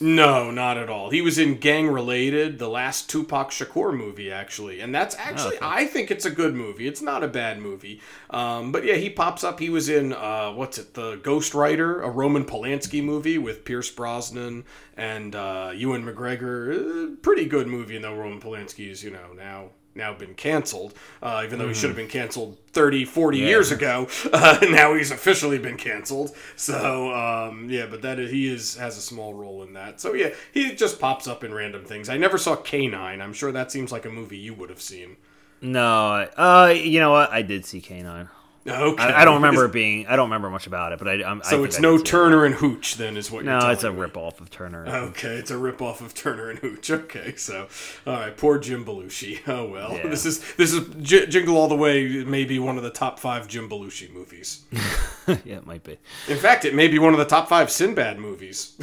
No, not at all. He was in Gang Related, the last Tupac Shakur movie, actually, and that's actually Oh, I think it's a good movie. It's not a bad movie, um, but yeah, he pops up. He was in uh, what's it, the Ghost Writer, a Roman Polanski movie with Pierce Brosnan and uh, Ewan McGregor. Uh, pretty good movie, though Roman Polanski's you know now now been canceled, uh, even though he should have been canceled 30, 40 years ago. <laughs> Uh, now he's officially been canceled. So, um, yeah, but that is, he is has a small role in that. So, yeah, he just pops up in random things. I never saw K9. I'm sure that seems like a movie you would have seen. no, uh, you know what? I did see K9. Okay. I, I don't remember it being. I don't remember much about it, but I. I'm, I So think it's no see it. Turner and Hooch, then, is what you're No, it's a me. rip-off of Turner. Okay, it's a ripoff of Turner and Hooch. <laughs> Okay, so all right, poor Jim Belushi. <laughs> Oh well, Yeah. this is this is J- Jingle All the Way. Maybe one of the top five Jim Belushi movies. <laughs> yeah, it might be. In fact, it may be one of the top five Sinbad movies.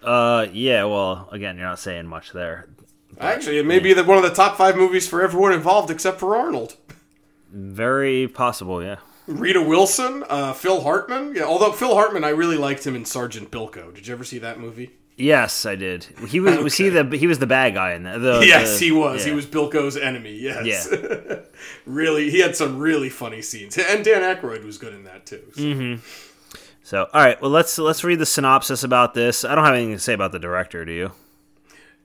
Uh, yeah. Well, again, you're not saying much there. Actually, it may be the, one of the top five movies for everyone involved except for Arnold. Very possible. Yeah. Rita Wilson, uh, Phil Hartman. Yeah, although Phil Hartman, I really liked him in Sergeant Bilko. Did you ever see that movie? Yes, I did. He was. Was he the? He was the bad guy in that. The, yes, the- he was. He was Bilko's enemy. Yes. <laughs> really, he had some really funny scenes, and Dan Aykroyd was good in that too. so. Mm-hmm. So, all right. Well, let's let's read the synopsis about this. I don't have anything to say about the director. Do you?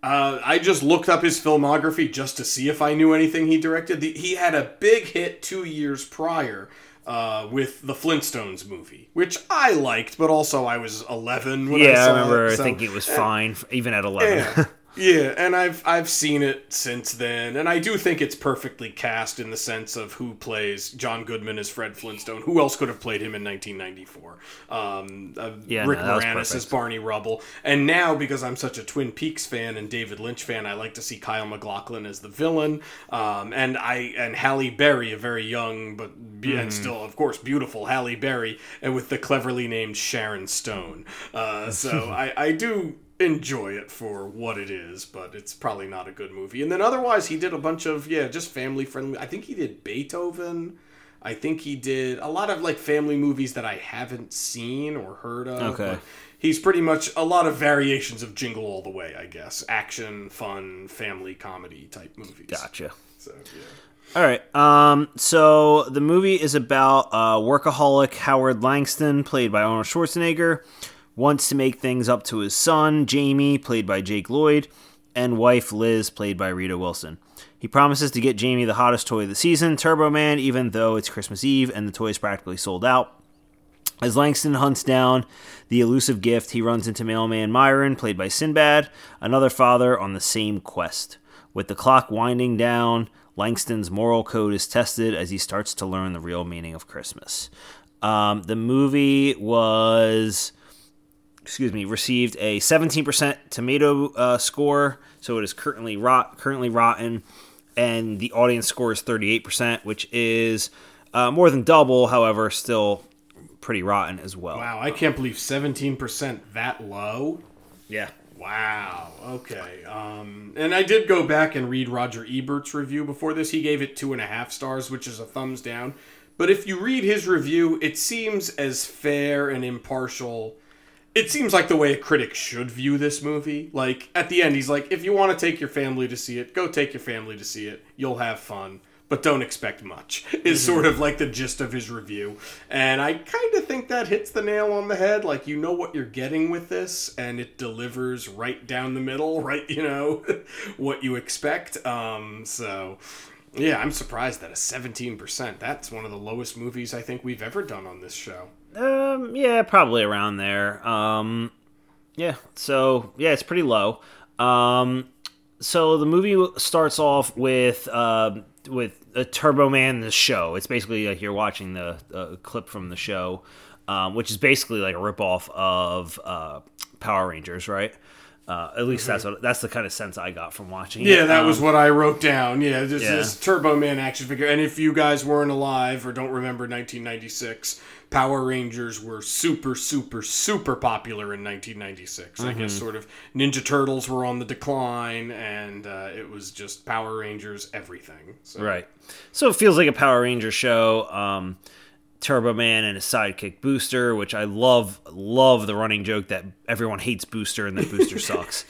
Uh, I just looked up his filmography just to see if I knew anything he directed. The, he had a big hit two years prior uh, with the Flintstones movie, which I liked, but also I was 11 when I Yeah, I remember it. so- thinking it was fine, even at eleven. Yeah. <laughs> Yeah, and I've I've seen it since then, and I do think it's perfectly cast in the sense of who plays John Goodman as Fred Flintstone. Who else could have played him in 1994? Um, uh, Yeah, Rick no, Moranis as. Barney Rubble, and now because I'm such a Twin Peaks fan and David Lynch fan, I like to see Kyle MacLachlan as the villain, um, and I and Halle Berry, a very young but Mm-hmm. and still of course beautiful Halle Berry, and with the cleverly named Sharon Stone. Uh, <laughs> so I I do. Enjoy it for what it is, but it's probably not a good movie. And then otherwise, he did a bunch of yeah, just family friendly. I think he did Beethoven. I think he did a lot of like family movies that I haven't seen or heard of. Okay. He's pretty much a lot of variations of Jingle All the Way, I guess. Action, fun, family comedy type movies. Gotcha. So yeah. All right. Um, so the movie is about uh, workaholic Howard Langston, played by Arnold Schwarzenegger, wants to make things up to his son, Jamie, played by Jake Lloyd, and wife, Liz, played by Rita Wilson. He promises to get Jamie the hottest toy of the season, Turbo Man, even though it's Christmas Eve and the toy is practically sold out. As Langston hunts down the elusive gift, he runs into mailman Myron, played by Sinbad, another father on the same quest. With the clock winding down, Langston's moral code is tested as he starts to learn the real meaning of Christmas. Um, the movie was, excuse me, received a 17% tomato uh, score, so it is currently rot, currently rotten, and the audience score is 38%, which is uh, more than double. However, still pretty rotten as well. Wow, I can't believe 17% that low. Yeah. Wow. Okay. Um, and I did go back and read Roger Ebert's review before this. He gave it two and a half stars, which is a thumbs down. But if you read his review, it seems as fair and impartial. It seems like the way a critic should view this movie. Like at the end, he's like, if you want to take your family to see it, go take your family to see it. You'll have fun. But don't expect much, <laughs> is sort of like the gist of his review. And I kind of think that hits the nail on the head. Like, you know what you're getting with this, and it delivers right down the middle, <laughs> right, you know, <laughs> what you expect. Um, so, yeah, I'm surprised that a 17%, that's one of the lowest movies I think we've ever done on this show. Um, yeah, probably around there. Um, yeah, so yeah, it's pretty low. Um, so the movie starts off with uh, with a Turbo Man the show. It's basically like you're watching the, the clip from the show, um, which is basically like a ripoff of uh, Power Rangers, right? Uh, at least that's what that's the kind of sense I got from watching. It. Yeah, it. that Um, was what I wrote down. Yeah, this, Yeah. this Turbo Man action figure. And if you guys weren't alive or don't remember 1996, Power Rangers were super, super, super popular in 1996. I guess sort of Ninja Turtles were on the decline, and uh, it was just Power Rangers everything. So. Right. So it feels like a Power Ranger show. Um, Turbo Man and his sidekick Booster, which I love, love the running joke that everyone hates Booster and that Booster <laughs> sucks.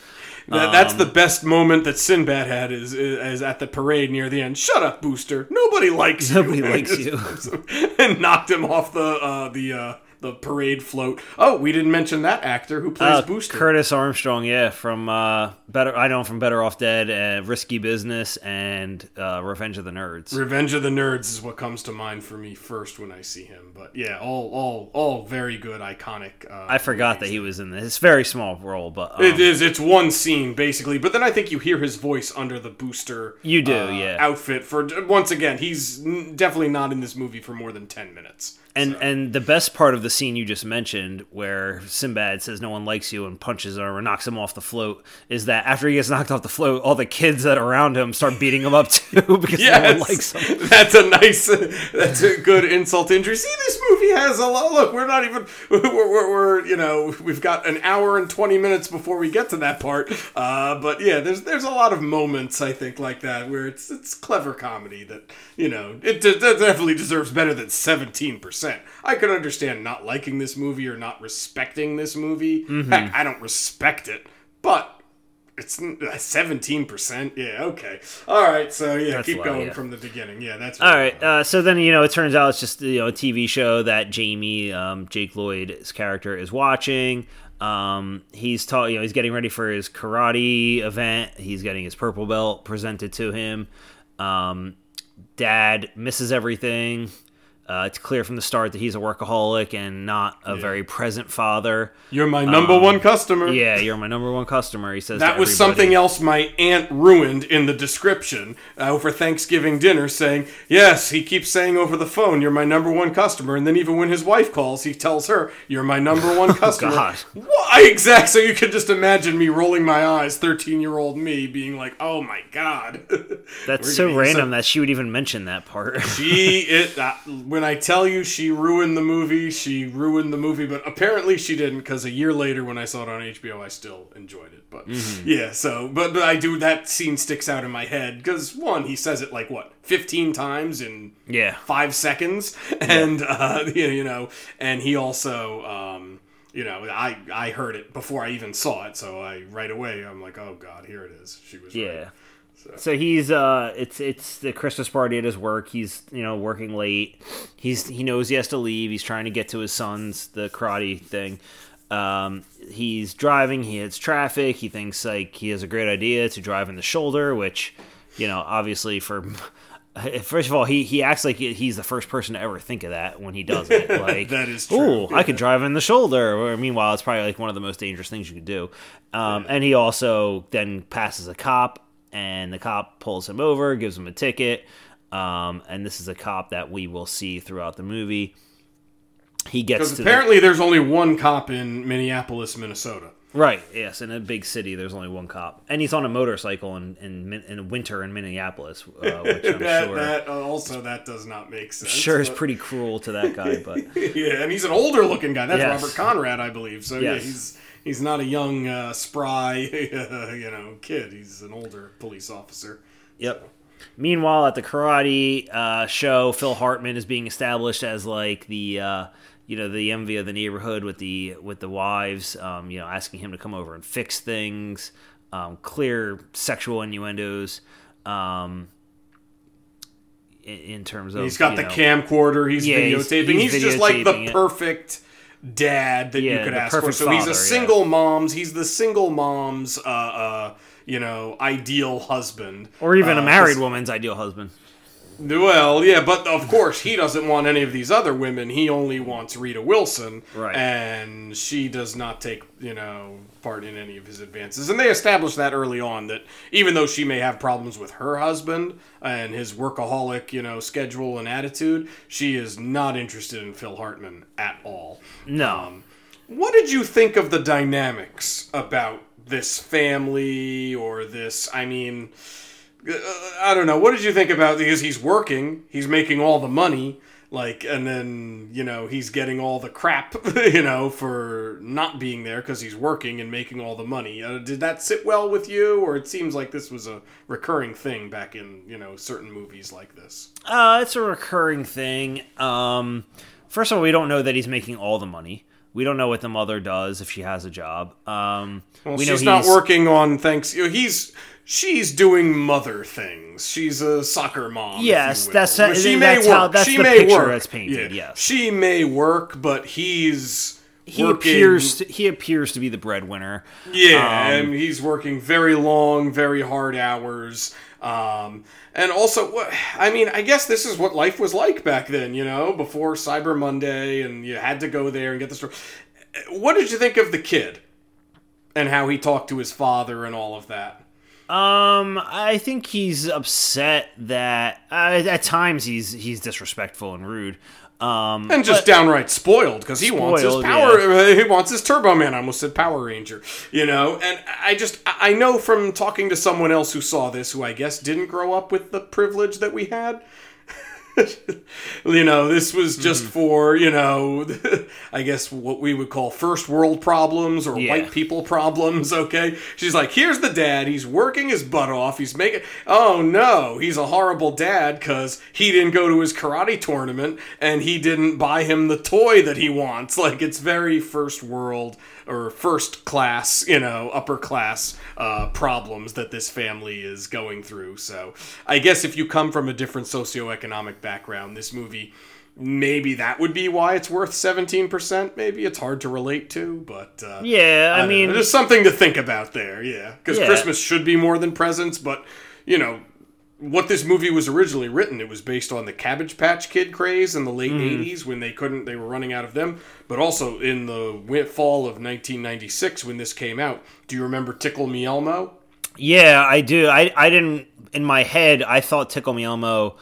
That, that's the best moment that Sinbad had is, is at the parade near the end. Shut up, Booster. Nobody likes Nobody you. likes <laughs> you. and knocked him off the uh, the uh, the parade float. Oh, we didn't mention that actor who plays Uh, Booster. Curtis Armstrong, yeah, from uh, Better. I know him from Better Off Dead, uh, Risky Business, and uh, Revenge of the Nerds. Revenge of the Nerds is what comes to mind for me first when I see him. But yeah, all all all very good, iconic. Uh, I forgot that he was in this. It's very small role, but um, It is. It's one scene basically, but then I think you hear his voice under the booster. You do, uh, yeah. Outfit for once again, he's definitely not in this movie for more than ten minutes. And and the best part of the scene you just mentioned, where Sinbad says no one likes you and punches him or knocks him off the float, is that after he gets knocked off the float, all the kids that are around him start beating him up <laughs> too because no one likes him. <laughs> that's a nice, that's a good insult injury. See, this movie has a lot. Look, we're not even, <laughs> we're, we're, we're, you know, we've got an hour and twenty minutes before we get to that part. Uh, but yeah, there's there's a lot of moments I think like that where it's it's clever comedy that you know it, that definitely deserves better than seventeen percent. I could understand not liking this movie or not respecting this movie. Heck, I don't respect it, but it's seventeen percent. Yeah, okay, all right. So yeah, That's keep low, going yeah. from the beginning. Yeah, that's All right. Uh, so then you know it turns out it's just you know a TV show that Jamie, um, Jake Lloyd's character, is watching. Um, he's taught you know he's getting ready for his karate event. He's getting his purple belt presented to him. Um, Dad misses everything. Uh, it's clear from the start that he's a workaholic and not a very present father. You're my number one customer. Um, Yeah, you're my number one customer. He says That was something else my aunt ruined in the description uh, over Thanksgiving dinner, saying, Yes, he keeps saying over the phone, You're my number one customer. And then even when his wife calls, he tells her, You're my number one <laughs> customer. God. Why exact? So you can just imagine me rolling my eyes, 13 year old me being like, Oh my God. <laughs> That's so random that she would even mention that part. She it uh, when I tell you she ruined the movie, she ruined the movie. But apparently she didn't, because a year later when I saw it on HBO, I still enjoyed it. But yeah, so but but I do that scene sticks out in my head because one, he says it like what fifteen times in Yeah. five seconds, and uh, <laughs> you know, and he also. Um, you know, I I heard it before I even saw it, so I right away I'm like, oh god, here it is. She was right. Yeah. So he's uh it's it's the Christmas party at his work. He's, you know, working late. He's he knows he has to leave. He's trying to get to his son's the karate thing. Um he's driving, he hits traffic. He thinks like he has a great idea to drive in the shoulder, which, you know, obviously for <laughs> First of all, he, he acts like he's the first person to ever think of that when he does it. <laughs> Like That is true, Ooh, I could drive in the shoulder. Or, meanwhile, it's probably like one of the most dangerous things you could do. Um, And he also then passes a cop, and the cop pulls him over, gives him a ticket. Um, and this is a cop that we will see throughout the movie. He gets Because to the, apparently there's only one cop in Minneapolis, Minnesota. right. Yes, in a big city, there's only one cop, and he's on a motorcycle in in, in winter in Minneapolis, uh, which <laughs> I'm that sure that also that does not make sense. sure is pretty cruel to that guy, but. <laughs> yeah, and he's an older looking guy. That's Yes. Robert Conrad, I believe. So yeah, he's he's not a young uh, spry <laughs> you know kid. He's an older police officer. Yep. Meanwhile, at the karate uh, show, Phil Hartman is being established as like the uh, you know the envy of the neighborhood with the with the wives. Um, you know, asking him to come over and fix things. Um, clear sexual innuendos. Um, in, in terms of He's got the know- camcorder. He's Yeah, he's- videotaping. He's, he's just like the it. perfect dad that you could ask for. So he's father, a yeah. single mom's. He's the single mom's. Uh, uh, you know, ideal husband, or even Uh, a married woman's ideal husband. Well, yeah, but of course he doesn't want any of these other women. He only wants Rita Wilson, Right. And she does not take, you know, part in any of his advances. And they established that early on that even though she may have problems with her husband and his workaholic, you know, schedule and attitude, she is not interested in Phil Hartman at all. No, Um, what did you think of the dynamics about this family or this? I mean, I don't know. What did you think about because he's working, he's making all the money, like, and then you know he's getting all the crap, <laughs> you know, for not being there because he's working and making all the money. Uh, did that sit well with you, or it seems like this was a recurring thing back in you know certain movies like this? Uh, it's a recurring thing. Um, first of all, we don't know that he's making all the money. We don't know what the mother does if she has a job. Um, Well, we know she's not working on thanks. He's she's doing mother things. She's a soccer mom. Yes, that's- But she that's may how- that's she the may picture work. that's painted, Yeah. yes. she may work, but he's He working- appears to, he appears to be the breadwinner. Yeah, Um, and he's working very long, very hard hours. Um, and also, I mean, I guess this is what life was like back then, you know, before Cyber Monday, and you had to go there and get the story. What did you think of the kid and how he talked to his father and all of that? Um, I think he's upset that uh, at times he's he's disrespectful and rude. Um, and just downright spoiled because he wants his power. uh, He wants his Turbo Man. I almost said Power Ranger. You know, and I just I know from talking to someone else who saw this, who I guess didn't grow up with the privilege that we had. <laughs> you know, this was just Mm-hmm. for you know, <laughs> I guess what we would call first world problems or Yeah. white people problems. Okay, she's like, here's the dad. He's working his butt off. He's making. Oh no, he's a horrible dad because he didn't go to his karate tournament and he didn't buy him the toy that he wants. Like it's very first world or first class, you know, upper class uh, problems that this family is going through. So I guess if you come from a different socioeconomic background, this movie. Maybe that would be why it's worth 17%. Maybe it's hard to relate to, but uh, yeah, I, don't mean, know. there's something to think about there, yeah. Because Yeah. Christmas should be more than presents, but you know what this movie was originally written. It was based on the Cabbage Patch Kid craze in the late Mm-hmm. '80s when they couldn't, they were running out of them. But also in the fall of 1996 when this came out. Do you remember Tickle Me Elmo? Yeah, I do. I I didn't in my head. I thought Tickle Me Elmo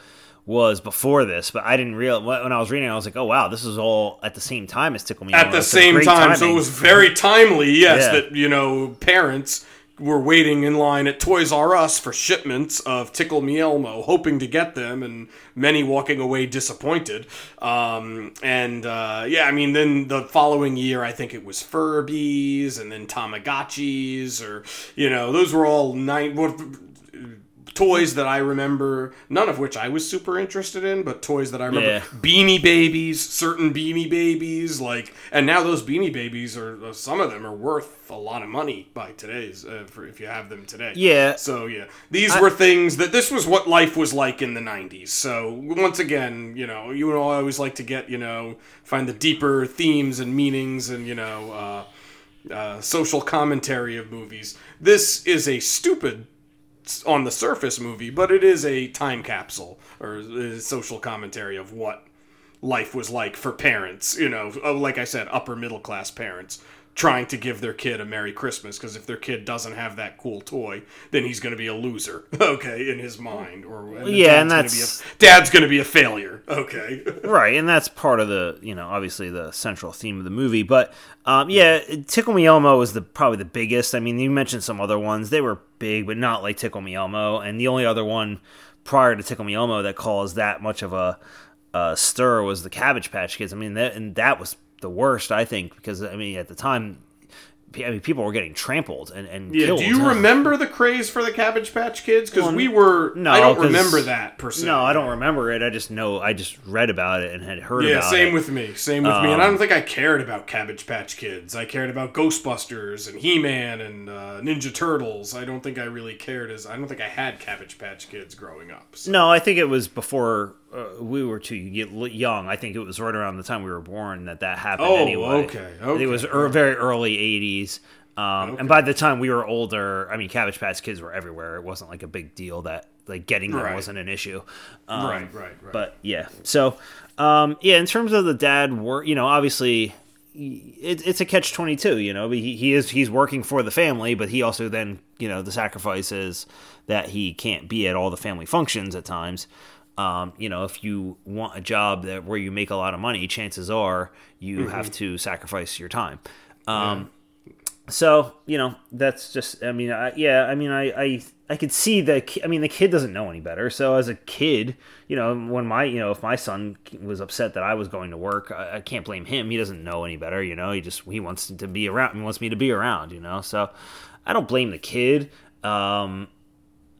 was before this, but I didn't real when I was reading. I was like, oh wow, this is all at the same time as Tickle Me At Elmo. the It's same time, so it was very timely. Yes, Yeah. that you know parents were waiting in line at Toys R Us for shipments of Tickle Me Elmo, hoping to get them, and many walking away disappointed. Um, and uh, yeah, I mean, then the following year, I think it was Furbies, and then Tamagotchis, or you know, those were all nine. What, toys that I remember, none of which I was super interested in, but toys that I remember. Yeah. Beanie Babies, certain Beanie Babies, like, and now those Beanie Babies are uh, some of them are worth a lot of money by today's uh, for if you have them today. Yeah. So yeah, these were things that this was what life was like in the '90s. So once again, you know, you know, I always like to get you know find the deeper themes and meanings and you know. Uh, uh, social commentary of movies. This is a stupid on the surface movie, but it is a time capsule or social commentary of what life was like for parents, you know, like I said, upper middle class parents trying to give their kid a Merry Christmas because if their kid doesn't have that cool toy, then he's going to be a loser, <laughs> okay, in his mind. Or and Yeah, and gonna that's- be a, dad's going to be a failure, okay. <laughs> right and that's part of the you know obviously the central theme of the movie but um, yeah tickle me elmo was the probably the biggest i mean you mentioned some other ones they were big but not like tickle me elmo and the only other one prior to tickle me elmo that caused that much of a, a stir was the cabbage patch kids i mean that and that was the worst i think because i mean at the time I mean, people were getting trampled and, and Yeah, killed. do you remember the craze for the Cabbage Patch Kids? Because Well, we were. no, I don't remember that per se. No, I don't remember it. I just know I just read about it and had heard Yeah, same it. with me. Same with me. And I don't think I cared about Cabbage Patch Kids. I cared about Ghostbusters and He Man and uh, Ninja Turtles. I don't think I really cared as. I don't think I had Cabbage Patch Kids growing up. So. No, I think it was before uh, we were too young. I think it was right around the time we were born that that happened. Oh, anyway. okay, think It was er, very early '80s, um, and by the time we were older, I mean, Cabbage Patch Kids were everywhere. It wasn't like a big deal that like getting them Right. wasn't an issue. Um, Right, right, right. But yeah, so um, yeah, in terms of the dad work, you know, obviously. It, it's a catch twenty two, you know. He, he is he's working for the family, but he also then you know the sacrifices that he can't be at all the family functions at times. Um, you know, if you want a job that where you make a lot of money, chances are you Mm-hmm. have to sacrifice your time. Um, So you know, that's just. I mean, I, yeah. I mean, I, I I could see the. ki- I mean, the kid doesn't know any better. So as a kid, you know, when my you know, if my son was upset that I was going to work, I, I can't blame him. He doesn't know any better. You know, he just he wants to be around. He wants me to be around. You know, so I don't blame the kid um,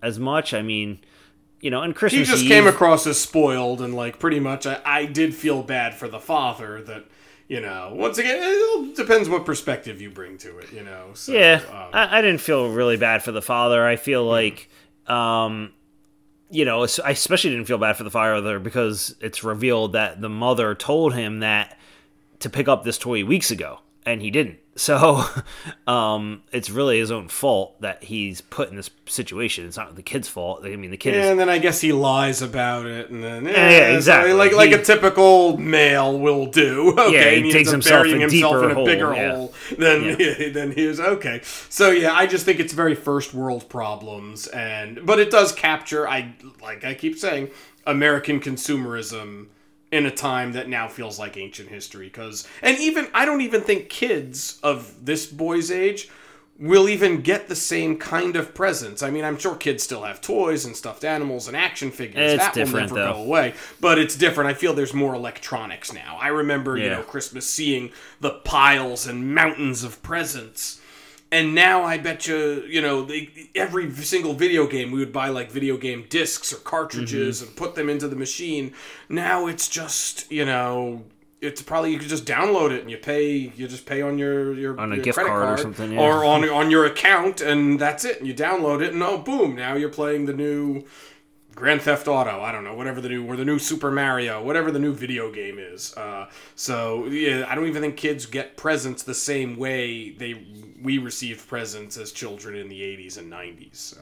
as much. I mean. You know, and he just Eve, came across as spoiled and like pretty much. I, I did feel bad for the father that. You know, once again, it depends what perspective you bring to it. You know, so, Yeah, um, I, I didn't feel really bad for the father. I feel like, um, you know, I especially didn't feel bad for the father because it's revealed that the mother told him that to pick up this toy weeks ago, and he didn't. So, <laughs> um, it's really his own fault that he's put in this situation. It's not the kid's fault. I mean, the kid is and then I guess he lies about it, and then Yeah, yeah, exactly. like like He- a typical male will do. <laughs> Okay, Yeah, he ends up himself burying a himself deeper in a hole, bigger yeah. hole than than he is. Okay, so yeah, I just think it's very first world problems, and but it does capture. I like I keep saying American consumerism in a time that now feels like ancient history because and even I don't even think kids of this boy's age will even get the same kind of presents. I mean, I'm sure kids still have toys and stuffed animals and action figures. It's that different, will never though. go away. But it's different. I feel there's more electronics now. I remember, you know, Christmas seeing the piles and mountains of presents. And now I bet you, you know, they, every single video game we would buy like video game discs or cartridges Mm-hmm. and put them into the machine. Now it's just, you know, it's probably you could just download it and you pay, you just pay on your your On a your gift credit card or something, yeah. or on on your account, and that's it. And you download it, and oh, boom! Now you're playing the new Grand Theft Auto. I don't know, whatever the new or the new Super Mario, whatever the new video game is. Uh, so yeah, I don't even think kids get presents the same way they we received presents as children in the '80s and '90s. So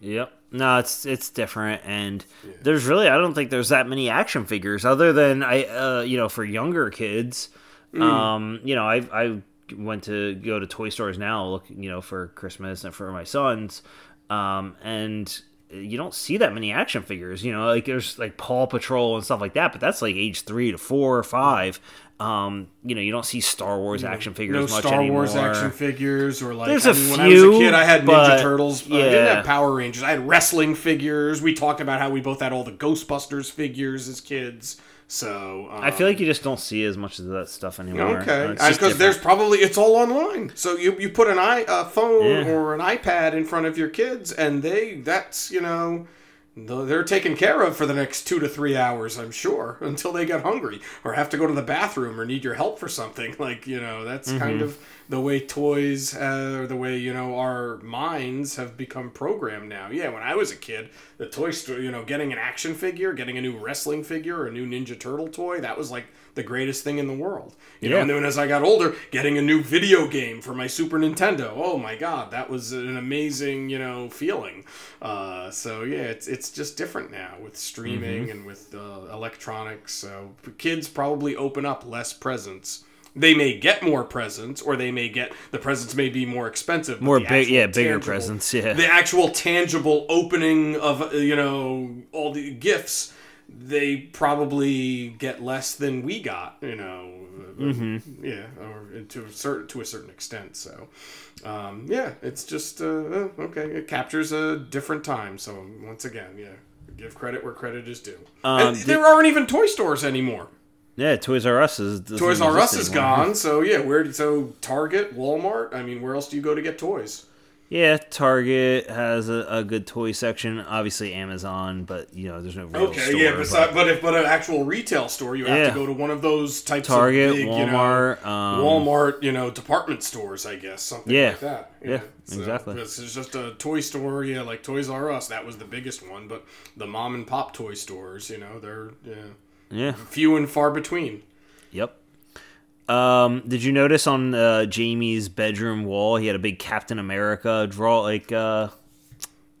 Yep. No, it's it's different, and there's really I don't think there's that many action figures other than I uh you know for younger kids. Um, you know I I went to go to toy stores now look you know for Christmas and for my sons, um and you don't see that many action figures. You know, like there's like Paw Patrol and stuff like that, but that's like age three to four or five. Um, you know, you don't see Star Wars action figures no much Star anymore. Wars action figures or like There's I mean, when I was a kid I had Ninja but- Turtles. I yeah. didn't have Power Rangers. I had wrestling figures. We talked about how we both had all the Ghostbusters figures as kids. So um, I feel like you just don't see as much of that stuff anymore. Okay, Uh, because there's probably it's all online. So you you put an i a phone Yeah. or an iPad in front of your kids, and they that's you know they're taken care of for the next two to three hours, I'm sure, <laughs> until they get hungry or have to go to the bathroom or need your help for something. <laughs> Like you know that's Mm-hmm. kind of the way toys uh, or the way you know our minds have become programmed now. Yeah, when I was a kid, the toy store, you know, getting an action figure, getting a new wrestling figure, or a new Ninja Turtle toy, that was like the greatest thing in the world. You know, Yeah. and then as I got older, getting a new video game for my Super Nintendo. Oh my God, that was an amazing, you know, feeling. Uh, so yeah, it's it's just different now with streaming and with uh, electronics. So kids probably open up less presents. They may get more presents, or they may get the presents may be more expensive. more big, yeah, bigger tangible- presents. Yeah, the actual tangible opening of uh, you know all the gifts they probably get less than we got you know Mm-hmm. yeah or to a certain to a certain extent so um, yeah it's just uh, uh, okay it captures a different time so once again yeah give credit where credit is due Um, and there aren't even toy stores anymore yeah. Toys R Us is Toys R Us is anymore. gone, so yeah. Where so Target, Walmart? I mean, where else do you go to get toys? Yeah, Target has a, a good toy section. Obviously, Amazon, but you know, there's no real Okay, store. yeah, but but, but if but an actual retail store, you have Yeah. to go to one of those types Target, of big, Walmart, you know, um, Walmart, you know, department stores, I guess, something Yeah. like that. Yeah, exactly. This is just a toy store, yeah, like Toys R Us. That was the biggest one, but the mom and pop toy stores, you know, they're yeah, yeah, few and far between. yep. Um, did you notice on uh, Jamie's bedroom wall he had a big Captain America draw like uh,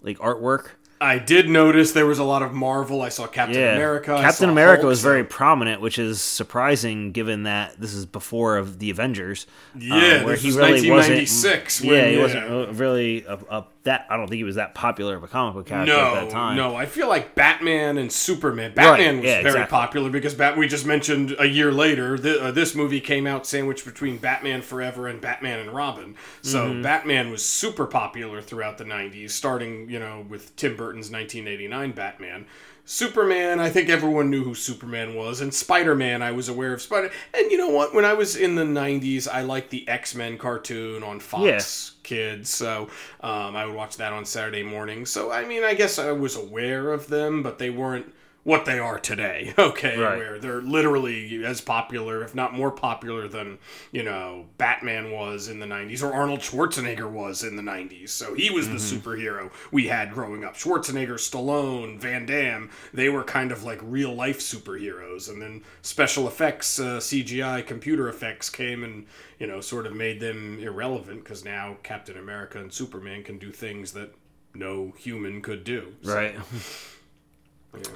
like artwork? I did notice there was a lot of Marvel. I saw Captain Yeah, America. Captain America Hulk, was so- very prominent, which is surprising given that this is before of the Avengers. Yeah, um, Yeah, this was 1996 yeah, when- he yeah. wasn't really a, a, that. I don't think he was that popular of a comic book character at that time. no. I feel like Batman and Superman. Batman was yeah, very exactly. popular because Bat. We just mentioned a year later, th- uh, this movie came out sandwiched between Batman Forever and Batman and Robin. So Mm-hmm. Batman was super popular throughout the '90s, starting you know with Tim Burton's 1989 Batman. Superman, I think everyone knew who Superman was, and Spider Man, I was aware of Spider. And you know what? When I was in the '90s, I liked the X Men cartoon on Fox Kids, so um, I would watch that on Saturday morning. So I mean, I guess I was aware of them, but they weren't what they are today. <laughs> Okay, Right. where they're literally as popular, if not more popular than you know Batman was in the '90s, or Arnold Schwarzenegger was in the '90s. So he was the superhero we had growing up. Schwarzenegger, Stallone, Van Damme, they were kind of like real life superheroes, and then special effects, uh, CGI, computer effects came and you know sort of made them irrelevant because now Captain America and Superman can do things that no human could do. So, right. <laughs>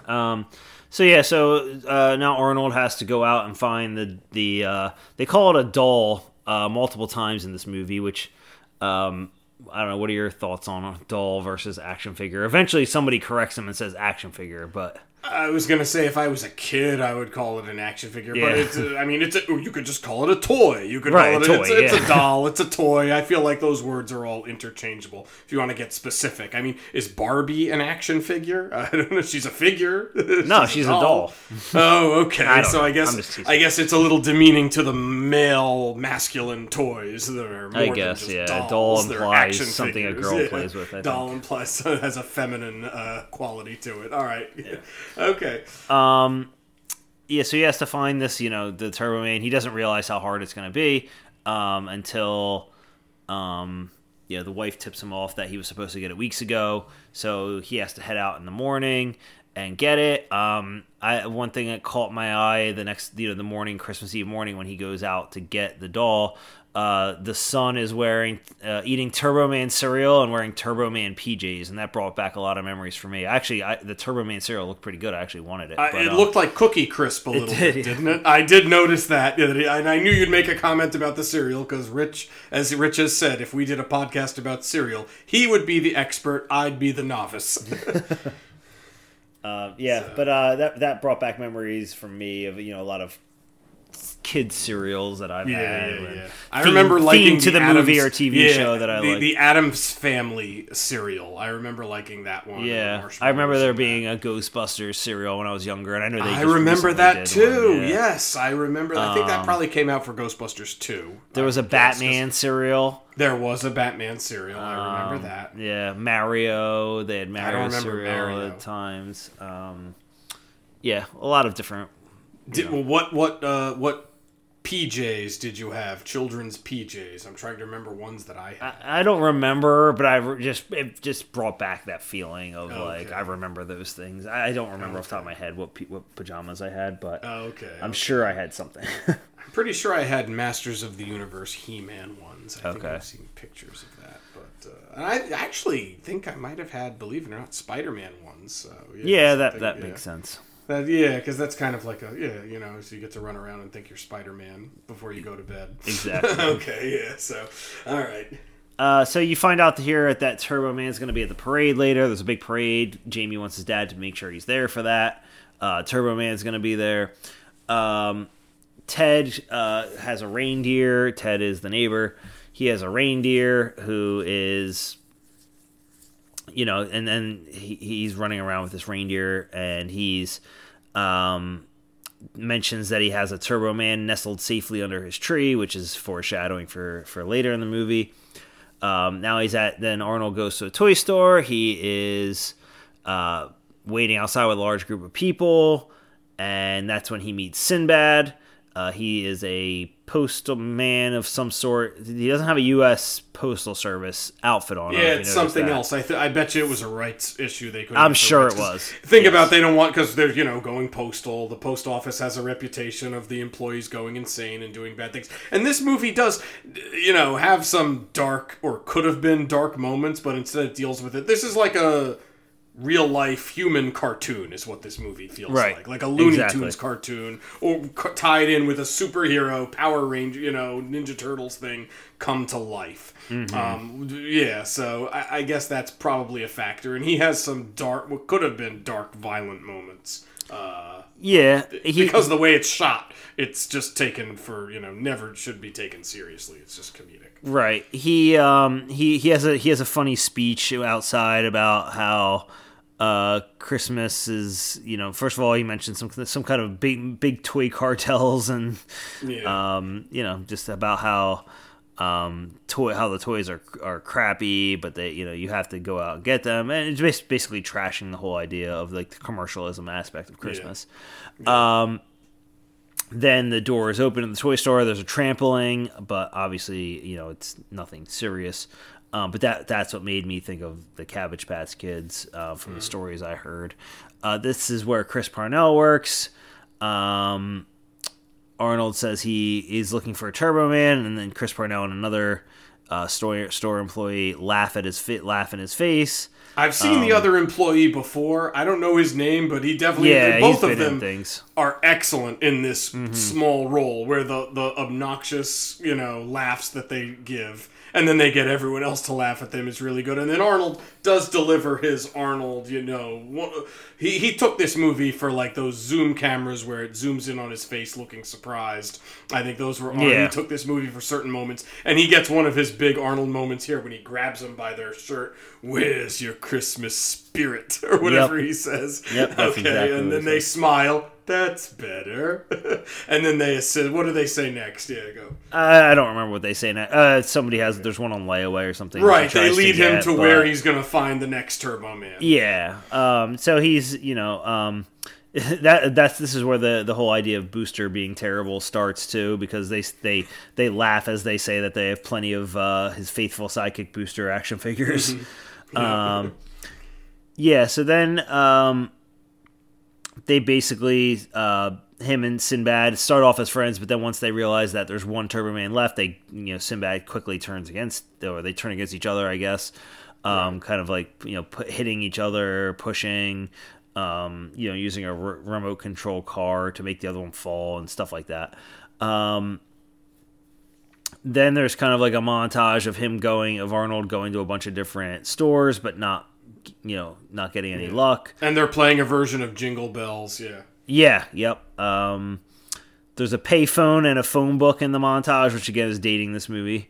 Um, so yeah, so uh, now Arnold has to go out and find the the uh, they call it a doll uh, multiple times in this movie, which um, I don't know. What are your thoughts on doll versus action figure? Eventually, somebody corrects him and says action figure, but I was gonna say if I was a kid, I would call it an action figure, Yeah. but it's a, I mean it's a, you could just call it a toy. You could Right, call it a it's, toy, it's yeah. a <laughs> doll, it's a toy. I feel like those words are all interchangeable. If you want to get specific, I mean, is Barbie an action figure? <laughs> I don't know. She's a figure. <laughs> no, she's a doll. Oh, okay. I so I know. guess just teasing. I guess it's a little demeaning to the male masculine toys that are more I than guess, just yeah. dolls. Doll implies action something a girl Yeah. plays with, I Doll implies has a feminine uh, quality to it. All right. Okay. Um, yeah, so he has to find this, you know, the Turbo Man. He doesn't realize how hard it's going to be um, until, um, you know, the wife tips him off that he was supposed to get it weeks ago. So he has to head out in the morning, and get it. Um, I one thing that caught my eye the next you know the morning Christmas Eve morning when he goes out to get the doll. Uh, the son is wearing uh, eating Turbo Man cereal and wearing Turbo Man PJs, and that brought back a lot of memories for me. Actually, I, the Turbo Man cereal looked pretty good. I actually wanted it. Uh, but, it um, looked like Cookie Crisp a little did, bit, didn't it? I did notice that, yeah, that he- and I knew you'd make a comment about the cereal because Rich, as Rich has said, if we did a podcast about cereal, he would be the expert, I'd be the novice. <laughs> Uh, yeah, but uh, that that brought back memories for me of you know a lot of kids cereals that I've Yeah, had. yeah, yeah. I remember liking to the, Addams- movie or TV yeah, show that I the, liked. The Addams Family cereal. I remember liking that one. yeah, I remember there being a Ghostbusters cereal when I was younger, and I know they. that. I remember that too. one, yeah. Yes, I remember. I think that Um, probably came out for Ghostbusters too. There was a I guess, 'cause Batman cereal. There was a Batman cereal. I remember Um, that. Yeah, Mario. They had Mario cereal Mario. at times. Um, yeah, a lot of different. Did, well, what what uh, what PJs did you have? Children's PJs. I'm trying to remember ones that I had. I, I don't remember, but I re- just it just brought back that feeling of like Okay. I remember those things. I don't remember off the top of my head what what pajamas I had, but Oh, okay. I'm sure I had something. <laughs> I'm pretty sure I had Masters of the Universe He-Man ones. I think Okay. I've seen pictures of that. But uh, and I actually think I might have had, believe it or not, Spider-Man ones. So, yeah, that something- that yeah. makes sense. That, yeah, because that's kind of like a yeah, you know, so you get to run around and think you're Spider-Man before you go to bed. Exactly. <laughs> okay, yeah. So, all right. Uh, so you find out here at that Turbo Man's going to be at the parade later. There's a big parade. Jamie wants his dad to make sure he's there for that. Uh, Turbo Man's going to be there. Um, Ted uh, has a reindeer. Ted is the neighbor. He has a reindeer who is, you know, and then he, he's running around with this reindeer, and he's um, mentions that he has a Turbo Man nestled safely under his tree, which is foreshadowing for for later in the movie. Um, now he's at then Arnold goes to a toy store. He is uh, waiting outside with a large group of people, and that's when he meets Sinbad. Uh, he is a postal man of some sort. He doesn't have a U.S. Postal Service outfit on. I don't know Yeah, it's something that. else. I th- I bet you it was a rights issue. They couldn't. I'm sure it was. Think Yes. about they don't want because they're you know going postal. The post office has a reputation of the employees going insane and doing bad things. And this movie does, you know, have some dark or could have been dark moments, but instead it deals with it. This is like a real life human cartoon is what this movie feels Right. like like a looney Exactly. tunes cartoon or tied in with a superhero power ranger you know ninja turtles thing come to life Mm-hmm. um, yeah so I, I guess that's probably a factor and he has some dark what could have been dark violent moments uh, Yeah, he, because of the way it's shot it's just taken for you know never should be taken seriously it's just comedic Right. He um he he has a he has a funny speech outside about how uh Christmas is, you know, first of all he mentioned some some kind of big big toy cartels and yeah um you know, just about how um toy how the toys are are crappy, but they you know, you have to go out and get them and it's basically trashing the whole idea of like the commercialism aspect of Christmas. Um then the door is open in the toy store. There's a trampling, but obviously, you know, it's nothing serious. Um, but that that's what made me think of the Cabbage Patch Kids uh, from the stories I heard. Uh, this is where Chris Parnell works. Um, Arnold says he is looking for a Turbo Man, and then Chris Parnell and another uh, store store employee laugh at his fit, laugh in his face. I've seen the other employee before. I don't know his name, but he definitely Yeah, both of them things. are excellent in this Mm-hmm. small role where the the obnoxious, you know, laughs that they give and then they get everyone else to laugh at them is really good. And then Arnold does deliver his Arnold, you know, he he took this movie for like those zoom cameras where it zooms in on his face looking surprised. I think those were Arnold. Yeah. He took this movie for certain moments and he gets one of his big Arnold moments here when he grabs them by their shirt. Where's your Christmas spirit <laughs> or whatever Yep. he says. Yep, okay, exactly and then they smile. That's better. <laughs> and then they said, "What do they say next?" Yeah, go. I, I don't remember what they say now. Uh, somebody has there's one on layaway or something. Right, they lead him get, to where but- he's gonna find the next Turbo Man. Yeah. Um, so he's, you know, um, <laughs> that that's this is where the the whole idea of Booster being terrible starts too, because they they they laugh as they say that they have plenty of uh, his faithful sidekick Booster action figures. Mm-hmm. um, yeah. So then um, they basically uh, him and Sinbad start off as friends, but then once they realize that there's one Turbo Man left, they you know Sinbad quickly turns against or they turn against each other, I guess. Um, kind of like you know put, hitting each other, pushing, um, you know, using a r- remote control car to make the other one fall and stuff like that. Um, then there's kind of like a montage of him going of Arnold going to a bunch of different stores, but not you know not getting any luck. And they're playing a version of Jingle Bells. Yeah. Yeah. Yep. Um, there's a payphone and a phone book in the montage, which again is dating this movie.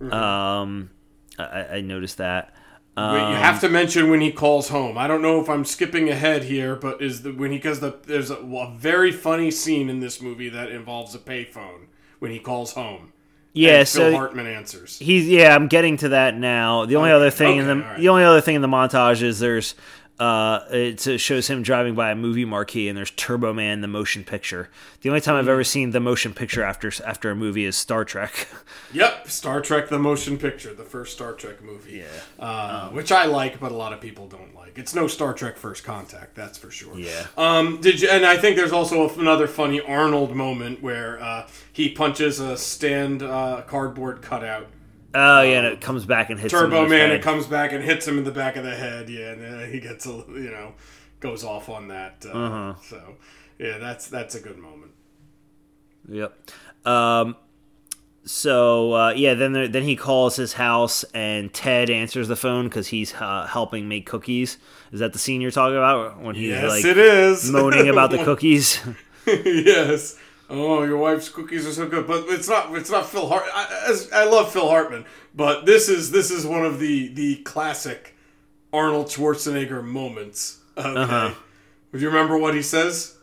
Um, I, I noticed that. Wait, you have to mention when he calls home. I don't know if I'm skipping ahead here, but is the when he because the there's a, a very funny scene in this movie that involves a payphone when he calls home. Yeah. And Phil so Hartman answers. He's yeah, I'm getting to that now. The only other thing in the right. the only other thing in the montage is there's uh it shows him driving by a movie marquee and there's Turbo Man the motion picture. The only time I've ever seen the motion picture after after a movie is Star Trek. <laughs> Yep, Star Trek: The Motion Picture, the first Star Trek movie. Yeah, uh, which I like, but a lot of people don't like. It's no Star Trek: First Contact, that's for sure. Yeah. Um, did you? And I think there's also another funny Arnold moment where uh, he punches a stand uh, cardboard cutout. Oh yeah, and it comes back and hits Turbo Man, it comes back and hits him in the back of the head. Yeah, and then he gets a you know goes off on that. Uh, Uh-huh. So yeah, that's that's a good moment. Yep. Um, so uh, yeah, then there, then he calls his house and Ted answers the phone because he's uh, helping make cookies. Is that the scene you're talking about when he's Yes, like it is moaning about the <laughs> cookies? yes. Oh, your wife's cookies are so good, but it's not. It's not Phil Hart. I, as, I love Phil Hartman, but this is this is one of the the classic Arnold Schwarzenegger moments. Okay. Uh-huh. Do you remember what he says?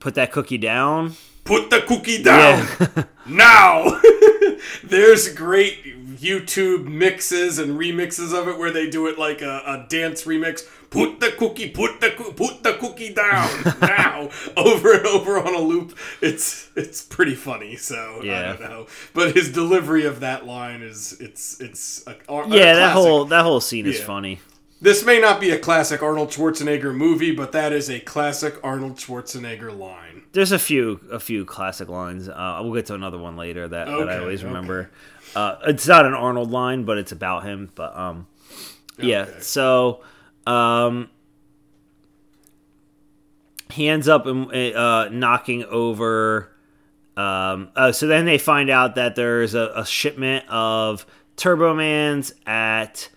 Put that cookie down. Put the cookie down Yeah. <laughs> now. <laughs> There's great YouTube mixes and remixes of it where they do it like a, a dance remix. Put the cookie, put the coo- put the cookie down now, <laughs> over and over on a loop. It's it's pretty funny. So I Yeah. don't know, but his delivery of that line is it's it's a, a yeah, that classic. whole that whole scene is Yeah. funny. This may not be a classic Arnold Schwarzenegger movie, but that is a classic Arnold Schwarzenegger line. There's a few a few classic lines. Uh, we'll get to another one later that, that I Okay, always okay. remember. Uh, it's not an Arnold line, but it's about him. But um, yeah. Okay. So um, he ends up um, uh, knocking over. Um, uh, so then they find out that there's a, a shipment of Turbomans at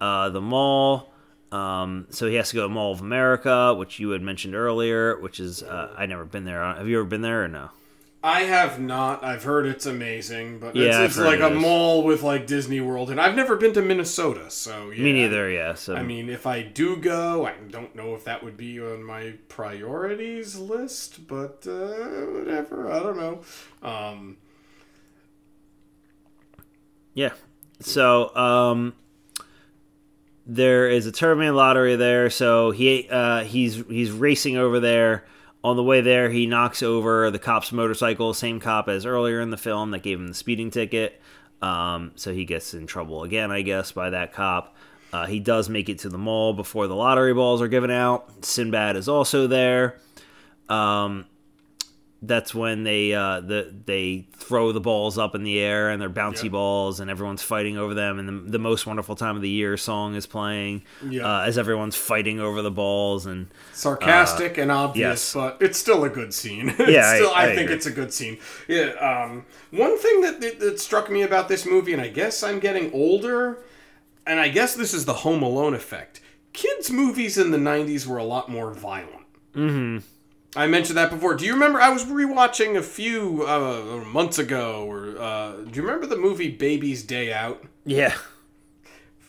uh, the mall. Um, so he has to go to Mall of America, which you had mentioned earlier, which is uh, I never been there. Have you ever been there or no? I have not. I've heard it's amazing, but Yeah, it's, it's like it a is. mall with like Disney World, and I've never been to Minnesota, so yeah. Me neither. Yeah. So I mean, if I do go, I don't know if that would be on my priorities list, but uh, whatever. I don't know. Um, Yeah. So, um, there is a Turboman lottery there. So he uh, he's he's racing over there. On the way there, he knocks over the cop's motorcycle, same cop as earlier in the film that gave him the speeding ticket. Um, so he gets in trouble again, I guess, by that cop. Uh, he does make it to the mall before the lottery balls are given out. Sinbad is also there. Um, that's when they uh, the they throw the balls up in the air and they're bouncy Yep. balls and everyone's fighting over them and the, the most wonderful time of the year song is playing Yeah. uh, as everyone's fighting over the balls and sarcastic and obvious, Uh, yes. but it's still a good scene. <laughs> It's Yeah, I- I, I think agree. it's a good scene. Yeah. Um, one thing that, that that struck me about this movie, and I guess I'm getting older, and I guess this is the Home Alone effect. Kids' movies in the '90s were a lot more violent. Mm-hmm. I mentioned that before. Do you remember? I was rewatching a few uh, months ago. Or uh, do you remember the movie Baby's Day Out? yeah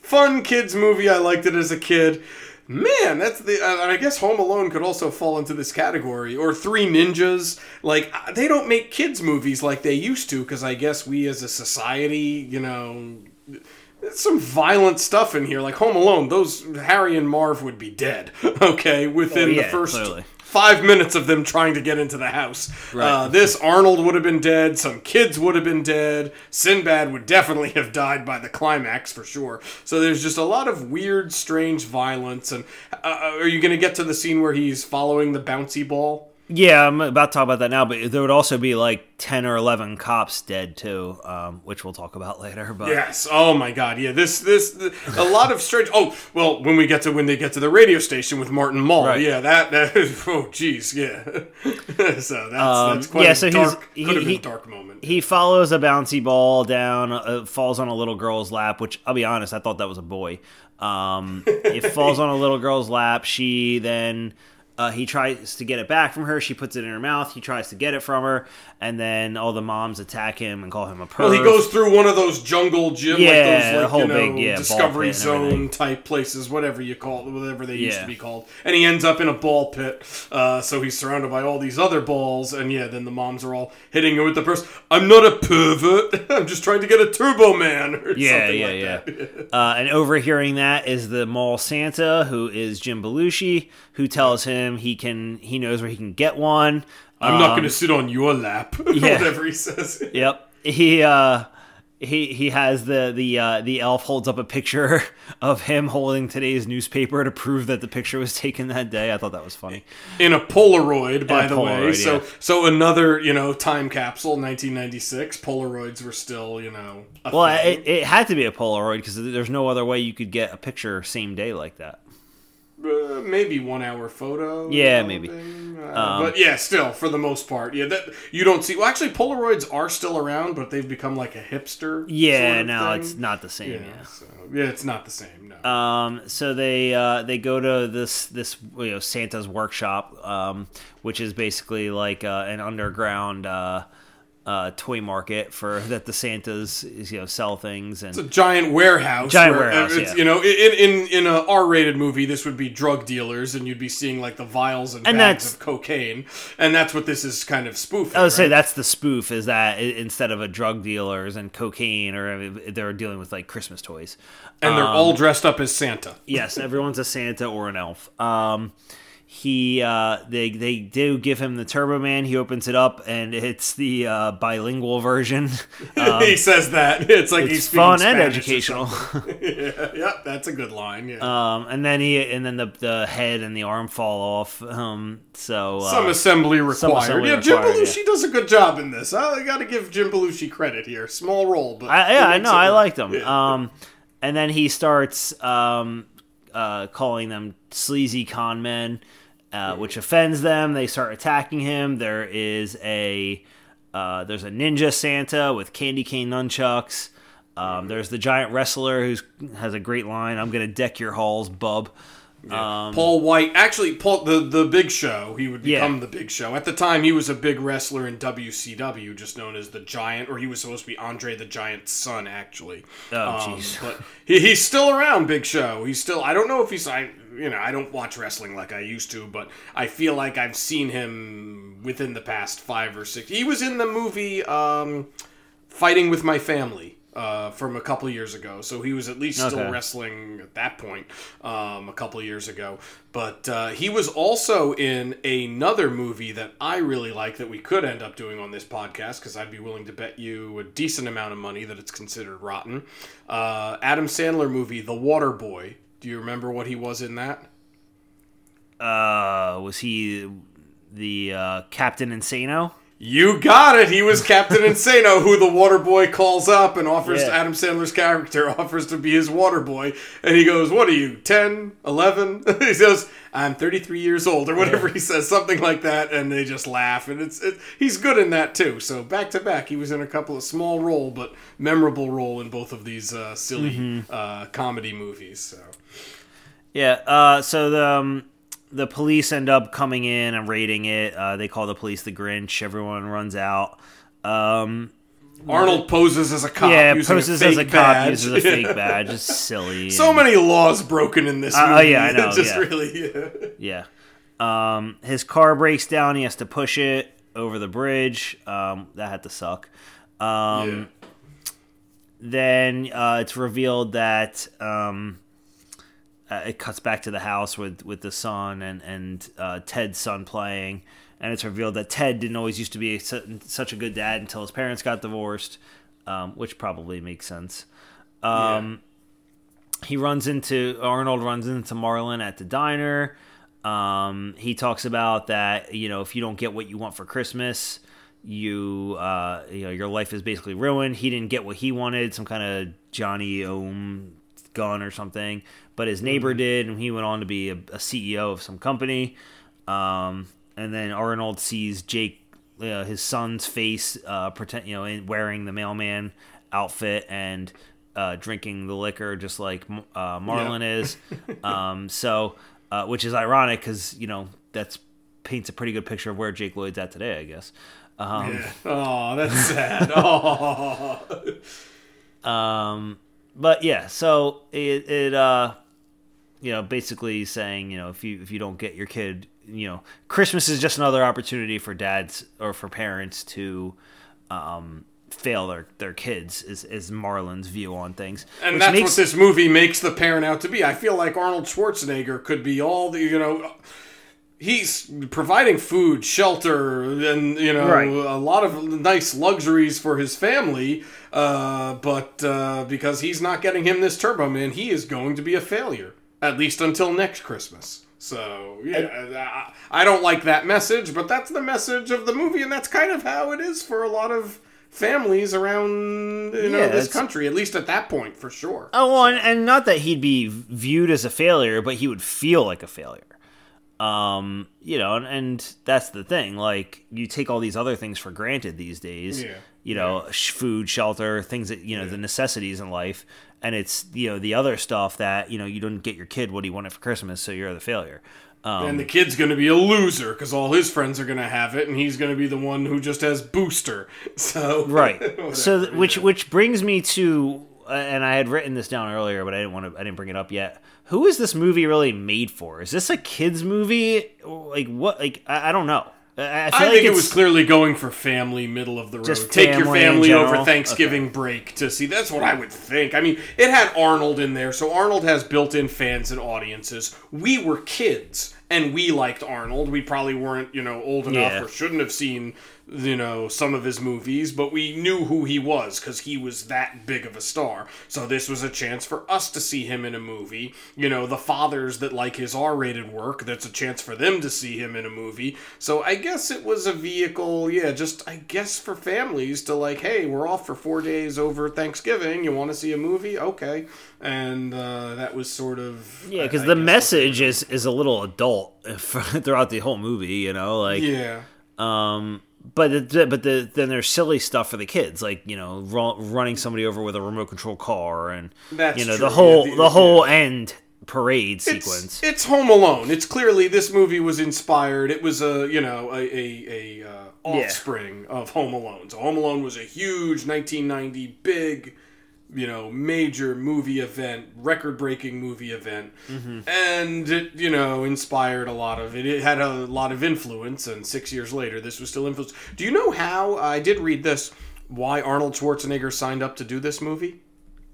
fun kids movie. I liked it as a kid. Man, that's the. Uh, I guess Home Alone could also fall into this category, or Three Ninjas. Like uh, they don't make kids movies like they used to, because I guess we as a society, you know, there's some violent stuff in here. Like Home Alone, those Harry and Marv would be dead. <laughs> Okay, within Oh, yeah, the first clearly. Five minutes of them trying to get into the house. Uh, this Arnold would have been dead. Some kids would have been dead. Sinbad would definitely have died by the climax for sure. So there's just a lot of weird, strange violence. And uh, are you going to get to the scene where he's following the bouncy ball? Yeah, I'm about to talk about that now, but there would also be like ten or eleven cops dead too, um, which we'll talk about <laughs> later. But Yes. Oh my God. Yeah. This. This. a lot of strange. Oh well. When we get to when they get to the radio station with Martin Mull. Right. Yeah. That. That. <laughs> Oh jeez. Yeah. <laughs> so that's that's quite yeah, a so he's- dark. he- could have been he- dark moment. he follows a bouncy ball down, uh, falls on a little girl's lap. Which I'll be honest, I thought that was a boy. Um, it falls on a little girl's lap. She then. Uh, he tries to get it back from her. She puts it in her mouth. He tries to get it from her, and then all the moms attack him and call him a perv. Well, he goes through one of those jungle gym, Yeah, like those, the whole you know, big, yeah, Discovery pit and everything. Zone type places, whatever you call it, whatever they used to be called. And he ends up in a ball pit. Uh, so he's surrounded by all these other balls, and yeah, then the moms are all hitting him with the purse. I'm not a pervert. <laughs> I'm just trying to get a Turbo Man or Yeah, something yeah, like yeah. that. <laughs> uh, and overhearing that is the mall Santa, who is Jim Belushi, who tells him he can he knows where he can get one. I'm not Um, going to sit on your lap. <laughs> yeah. whatever he says. <laughs> Yep. He uh he he has the the uh, the elf holds up a picture <laughs> of him holding today's newspaper to prove that the picture was taken that day. I thought that was funny. in a Polaroid, by a the way. Polaroid, So, yeah. so another, you know, time capsule, 1996. Polaroids were still, you know, a Well, thing. it, it had to be a Polaroid because there's no other way you could get a picture same day like that. Uh, maybe one hour photo. Yeah, maybe. Uh, Um, but yeah, still for the most part, yeah. That you don't see. Well, actually, Polaroids are still around, but they've become like a hipster. Yeah, sort of now thing. it's not the same. Yeah, Yeah. so, yeah, it's not the same. No. Um, so they uh, they go to this this you know Santa's workshop, um, which is basically like uh, an underground uh, uh, toy market for <laughs> that the Santas you know sell things and It's a giant warehouse. Giant where, uh, warehouse, it's, yeah. You know, in in in a R-rated movie, this would be drug dealers, and you'd be seeing like the vials and, And bags that's- of cocaine, and that's what this is kind of spoofing. I would say that's the spoof is that instead of a drug dealers and cocaine or they're dealing with like Christmas toys. and they're um, all dressed up as Santa. Yes, everyone's a Santa or an elf. Um, he uh, they they do give him the Turbo Man. He opens it up and it's the uh, bilingual version. <laughs> Um, he says that <laughs> it's like he's it's speaking fun and Spanish or educational. <laughs> yeah, yeah, that's a good line. Yeah. Um, and then he and then the the head and the arm fall off. Um, so uh, some assembly required. assembly yeah, Jim required, Belushi does a good job in this. I got to give Jim Belushi credit here. Small role, but I, yeah, I know. I liked him. Yeah. Um, and then he starts um, uh, calling them sleazy con men, uh, which offends them. They start attacking him. There is a uh, there's a ninja Santa with candy cane nunchucks. Um, there's the giant wrestler who has a great line. I'm gonna deck your halls, bub. Um, Paul Wight, actually, Paul the the Big Show. He would Yeah. become the Big Show. At the time, he was a big wrestler in WCW, just known as the Giant, or he was supposed to be Andre the Giant's son, actually. Oh, Um, but he, he's still around, Big Show. He's still. I don't know if he's. I you know I don't watch wrestling like I used to, but I feel like I've seen him within the past five or six. He was in the movie um, Fighting with My Family. Uh, from a couple years ago, so he was at least still wrestling at that point um, a couple years ago. But uh, he was also in another movie that I really like that we could end up doing on this podcast because I'd be willing to bet you a decent amount of money that it's considered rotten. Uh, Adam Sandler movie, The Water Boy. Do you remember what he was in that? uh, was he the uh, Captain Insano? You got it. He was Captain Insano, who the water boy calls up and offers Yeah. Adam Sandler's character <laughs> offers to be his water boy. And he goes, "What are you? 10, 11? <laughs> he says, "I'm 33 years old," or whatever he says, something like that. And they just laugh. And it's it, he's good in that too. So back to back, he was in a couple of small role but memorable role in both of these uh, silly uh, comedy movies. So Yeah. Uh, so the um, the police end up coming in and raiding it. Uh, they call the police the Grinch. Everyone runs out. Um, Arnold poses as a cop. yeah, using poses a as a cop, badge. uses a fake <laughs> badge. It's silly. So and- many laws broken in this Uh, movie. oh, yeah, I <laughs> know, just yeah. really. Yeah. Um, his car breaks down. He has to push it over the bridge. Um, that had to suck. Um, yeah. Then uh, it's revealed that um, uh, it cuts back to the house with with the son and and uh, Ted's son playing, and it's revealed that Ted didn't always used to be a, such a good dad until his parents got divorced, um, which probably makes sense. Um, yeah. He runs into Arnold runs into Marlon at the diner. Um, he talks about that you know if you don't get what you want for Christmas, you uh, you know your life is basically ruined. He didn't get what he wanted, some kind of Johnny Ohm gun or something, but his neighbor mm-hmm. did, and he went on to be a, a CEO of some company. Um, and then Arnold sees Jake, uh, his son's face, uh, pretend you know, wearing the mailman outfit and uh, drinking the liquor just like uh, Marlon yeah. is. <laughs> Um, so, uh, which is ironic because you know that's paints a pretty good picture of where Jake Lloyd's at today, I guess. Um, yeah. Oh, that's sad. <laughs> oh. <laughs> Um, but yeah, so it it uh, you know, basically saying you know if you if you don't get your kid, you know, Christmas is just another opportunity for dads or for parents to um fail their, their kids is, is Marlon's view on things. And that's makes... what this movie makes the parent out to be. I feel like Arnold Schwarzenegger could be all the, you know, he's providing food, shelter, and you know right. a lot of nice luxuries for his family. Uh, but uh, because he's not getting him this Turbo Man, he is going to be a failure at least until next Christmas. So yeah, I, I don't like that message, but that's the message of the movie, and that's kind of how it is for a lot of families around you know yeah, this country at least at that point for sure oh well, so. and, and, not that he'd be viewed as a failure but he would feel like a failure um, you know, and, and, that's the thing. Like, you take all these other things for granted these days. Yeah. You know, yeah. food, shelter, things that you know, yeah. the necessities in life, and it's you know the other stuff that you know you don't get your kid what he wanted for Christmas, so you're the failure. Um, and the kid's going to be a loser because all his friends are going to have it, and he's going to be the one who just has booster. <laughs> So right. <laughs> so th- which which brings me to, and I had written this down earlier, but I didn't want to. I didn't bring it up yet who is this movie really made for? Is this a kids movie? Like what? Like I, I don't know. I, I like think it was clearly going for family, middle of the road. Just Take your family over Thanksgiving okay. break to see. That's what I would think. I mean, it had Arnold in there, so Arnold has built-in fans and audiences. We were kids, and we liked Arnold. We probably weren't, you know, old enough yeah. or shouldn't have seen you know some of his movies but we knew who he was because he was that big of a star. So this was a chance for us to see him in a movie. You know the fathers that like his r-rated work that's a chance for them to see him in a movie. So i guess it was a vehicle yeah just i guess for families to like hey we're off for four days over thanksgiving. You want to see a movie? Okay. And uh, that was sort of yeah because the message is is a little adult <laughs> throughout the whole movie you know like yeah. um but the, but the, then there's silly stuff for the kids, like you know, running somebody over with a remote control car, and That's you know true. the whole yeah, the, the, whole yeah. end parade sequence. It's, it's, Home Alone. It's clearly this movie was inspired. It was a you know a a, a uh, offspring yeah. of Home Alone. So Home Alone was a huge 1990 big you know, major movie event, record breaking movie event. Mm-hmm. And it, you know, inspired a lot of it. It had a lot of influence, and six years later, this was still influence. Do you know how, I did read this, why Arnold Schwarzenegger signed up to do this movie?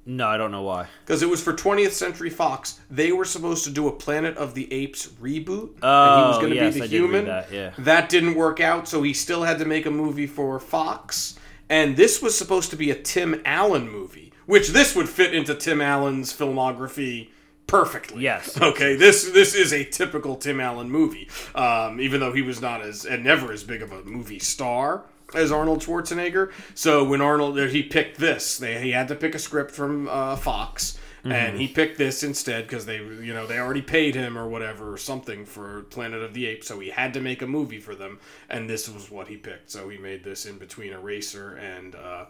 No, I don't know why. Because it was for 20th Century Fox. They were supposed to do a Planet of the Apes reboot. Oh, and he was going to yes, be the I human. That, yeah. that didn't work out, so he still had to make a movie for Fox. And this was supposed to be a Tim Allen movie which this would fit into Tim Allen's filmography perfectly. Yes. Okay. This this is a typical Tim Allen movie. Um, even though he was not as and never as big of a movie star as Arnold Schwarzenegger. So when Arnold he picked this, they he had to pick a script from uh, Fox. Mm-hmm. And he picked this instead because they, you know, they already paid him or whatever or something for Planet of the Apes, so he had to make a movie for them, and this was what he picked. So he made this in between Eraser and uh,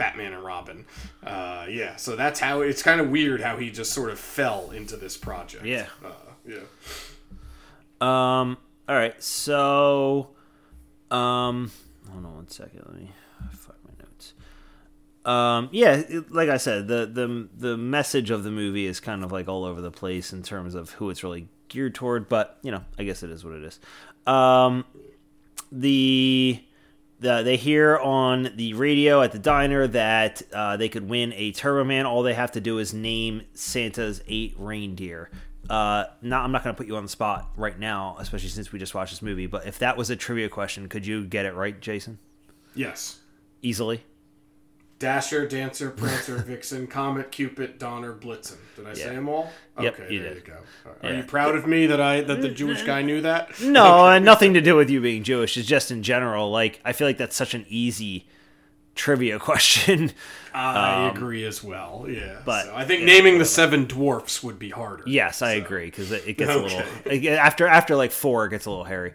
Batman and Robin. Uh, yeah, so that's how it's kind of weird how he just sort of fell into this project. Yeah, uh, yeah. Um. All right. So, um, hold on one second. Let me find my notes. Um. Yeah. like I said, the the the message of the movie is kind of like all over the place in terms of who it's really geared toward. But you know, I guess it is what it is. Um. The the, they hear on the radio at the diner that uh, they could win a Turbo Man. All they have to do is name Santa's eight reindeer. uh, not I'm not going to put you on the spot right now, especially since we just watched this movie. But if that was a trivia question, could you get it right, Jason? Yes. Easily. Dasher, Dancer, <laughs> Prancer, Vixen, Comet, Cupid, Donner, Blitzen. Did I say them all? Yep, okay, you there did. you go. Right. Are you proud of me that I that the Jewish guy knew that? <laughs> No, and nothing to do with you being Jewish. It's just in general. Like I feel like that's such an easy trivia <laughs> question. I agree as well. Yeah, Um, but- So I think naming the seven dwarfs would be harder. yes, I agree because it, it gets a little it after after like four, it gets a little hairy.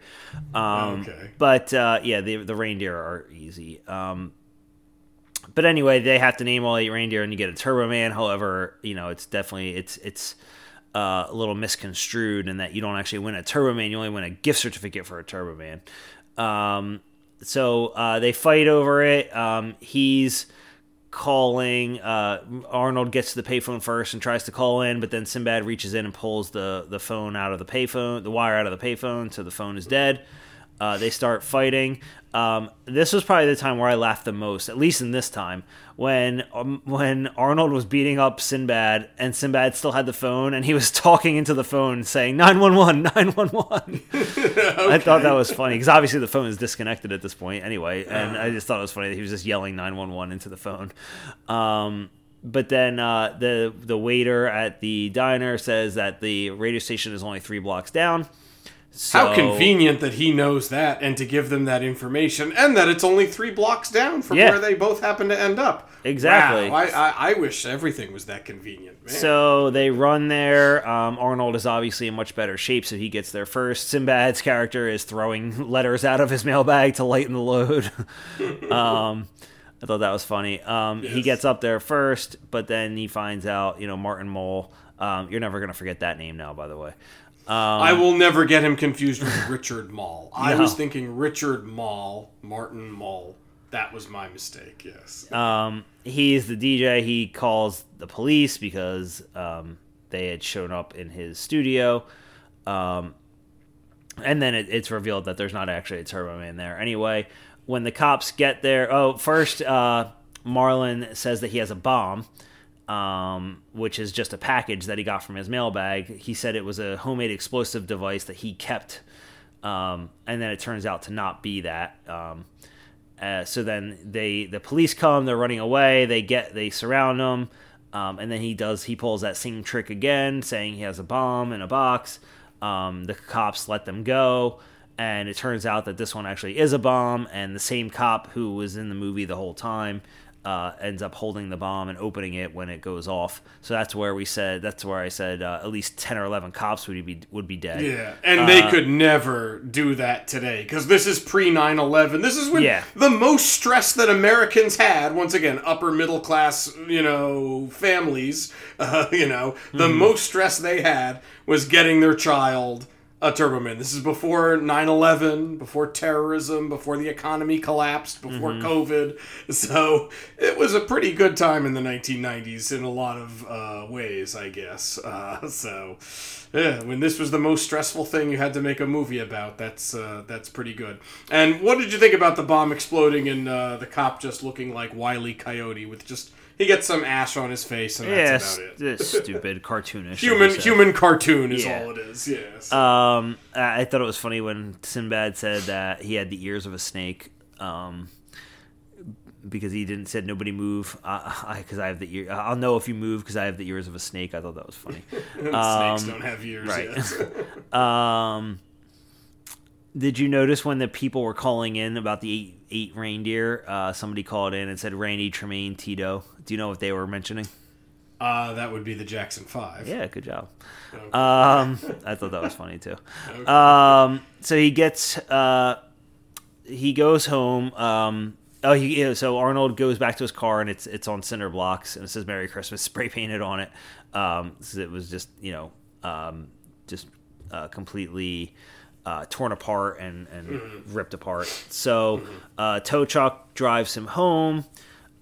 Um, Okay. But uh, yeah, the the reindeer are easy. Um, but anyway, they have to name all eight reindeer, and you get a Turbo Man. However, you know it's definitely it's it's uh, a little misconstrued in that you don't actually win a Turbo Man; you only win a gift certificate for a Turbo Man. Um, so uh, they fight over it. Um, he's calling. Uh, Arnold gets to the payphone first and tries to call in, but then Sinbad reaches in and pulls the the phone out of the payphone, the wire out of the payphone, so the phone is dead. Uh, they start fighting. Um, this was probably the time where I laughed the most, at least in this time, when um, when Arnold was beating up Sinbad and Sinbad still had the phone and he was <laughs> talking into the phone saying 911, <laughs> 911. <laughs> I thought that was funny because obviously the phone is disconnected at this point anyway, and I just thought it was funny that he was just yelling 911 into the phone. Um, but then uh, the the waiter at the diner says that the radio station is only three blocks down. So, How convenient that he knows that and to give them that information and that it's only three blocks down from Yeah. where they both happen to end up. Exactly. Wow, I, I, I wish everything was that convenient. Man. So they run there. Um, Arnold is obviously in much better shape, so he gets there first. Sinbad's character is throwing <laughs> letters out of his mailbag to lighten the load. <laughs> um, I thought that was funny. Um, He gets up there first, but then he finds out, you know, Martin Mull. Um, you're never going to forget that name now, by the way. I will never get him confused with <laughs> Richard Mall. I No. was thinking Richard Mall, Martin Mull. That was my mistake, yes. Um, he's the DJ. He calls the police because um, they had shown up in his studio. Um, and then it, it's revealed that there's not actually a Turbo Man there. Anyway, when the cops get there, oh, first uh, Marlon says that he has a bomb, um, which is just a package that he got from his mailbag. He said it was a homemade explosive device that he kept, um, and then it turns out to not be that. Um, uh, so then they the police come, they're running away. They get they surround him, um, and then he does he pulls that same trick again, saying he has a bomb in a box. Um, the cops let them go, and it turns out that this one actually is a bomb, and the same cop who was in the movie the whole time. Uh, ends up holding the bomb and opening it when it goes off. So that's where we said. That's where I said uh, at least ten or eleven cops would be would be dead. Yeah, and Uh, they could never do that today because this is pre 9 11. This is when Yeah. the most stress that Americans had, once again, upper middle class, you know, families, <laughs> uh, you know, the Mm-hmm. most stress they had was getting their child a Turbo Man. This is before 9 11, before terrorism, before the economy collapsed, before Mm-hmm. COVID. So it was a pretty good time in the 1990s in a lot of uh, ways, I guess. Uh, so. Yeah, when this was the most stressful thing you had to make a movie about, that's uh, that's pretty good. And what did you think about the bomb exploding and uh, the cop just looking like Wile E. Coyote with just he gets some ash on his face and Yeah, that's about it. stupid cartoonish. Human human cartoon is Yeah. all it is. Yes. Um, I thought it was funny when Sinbad said that he had the ears of a snake. Um, because he didn't said nobody move. Uh, I because I have the ear. I'll know if you move because I have the ears of a snake. I thought that was funny. <laughs> Snakes don't have ears. right. <laughs> Um, did you notice when the people were calling in about the eight eight reindeer? Uh, somebody called in and said Randy Jermaine Tito. Do you know what they were mentioning? uh, that would be the Jackson Five. Yeah, good job. Um, I thought that was <laughs> funny too. Um, so he gets, uh, he goes home. Um, oh, he yeah, so Arnold goes back to his car and it's it's on cinder blocks and it says "Merry Christmas" <laughs> spray painted on it. Um, so it was just you know um, just uh, completely. Uh, torn apart and, and ripped apart. So, uh, tow truck drives him home.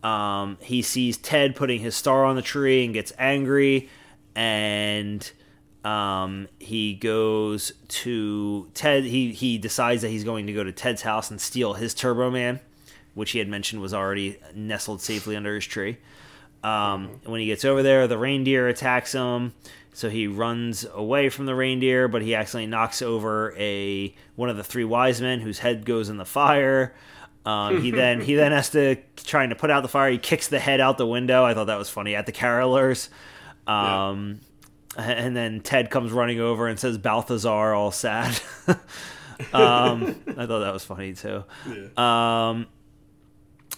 Um, he sees Ted putting his star on the tree and gets angry, and um, he goes to Ted. He he decides that he's going to go to Ted's house and steal his Turbo Man, which he had mentioned was already nestled safely under his tree. Um, when he gets over there, the reindeer attacks him. So he runs away from the reindeer, but he accidentally knocks over a one of the three wise men whose head goes in the fire. Um, he <laughs> then he then has to trying to put out the fire. He kicks the head out the window. I thought that was funny at the carolers. Um, And then Ted comes running over and says Balthazar, all sad. <laughs> um, I thought that was funny too. Um,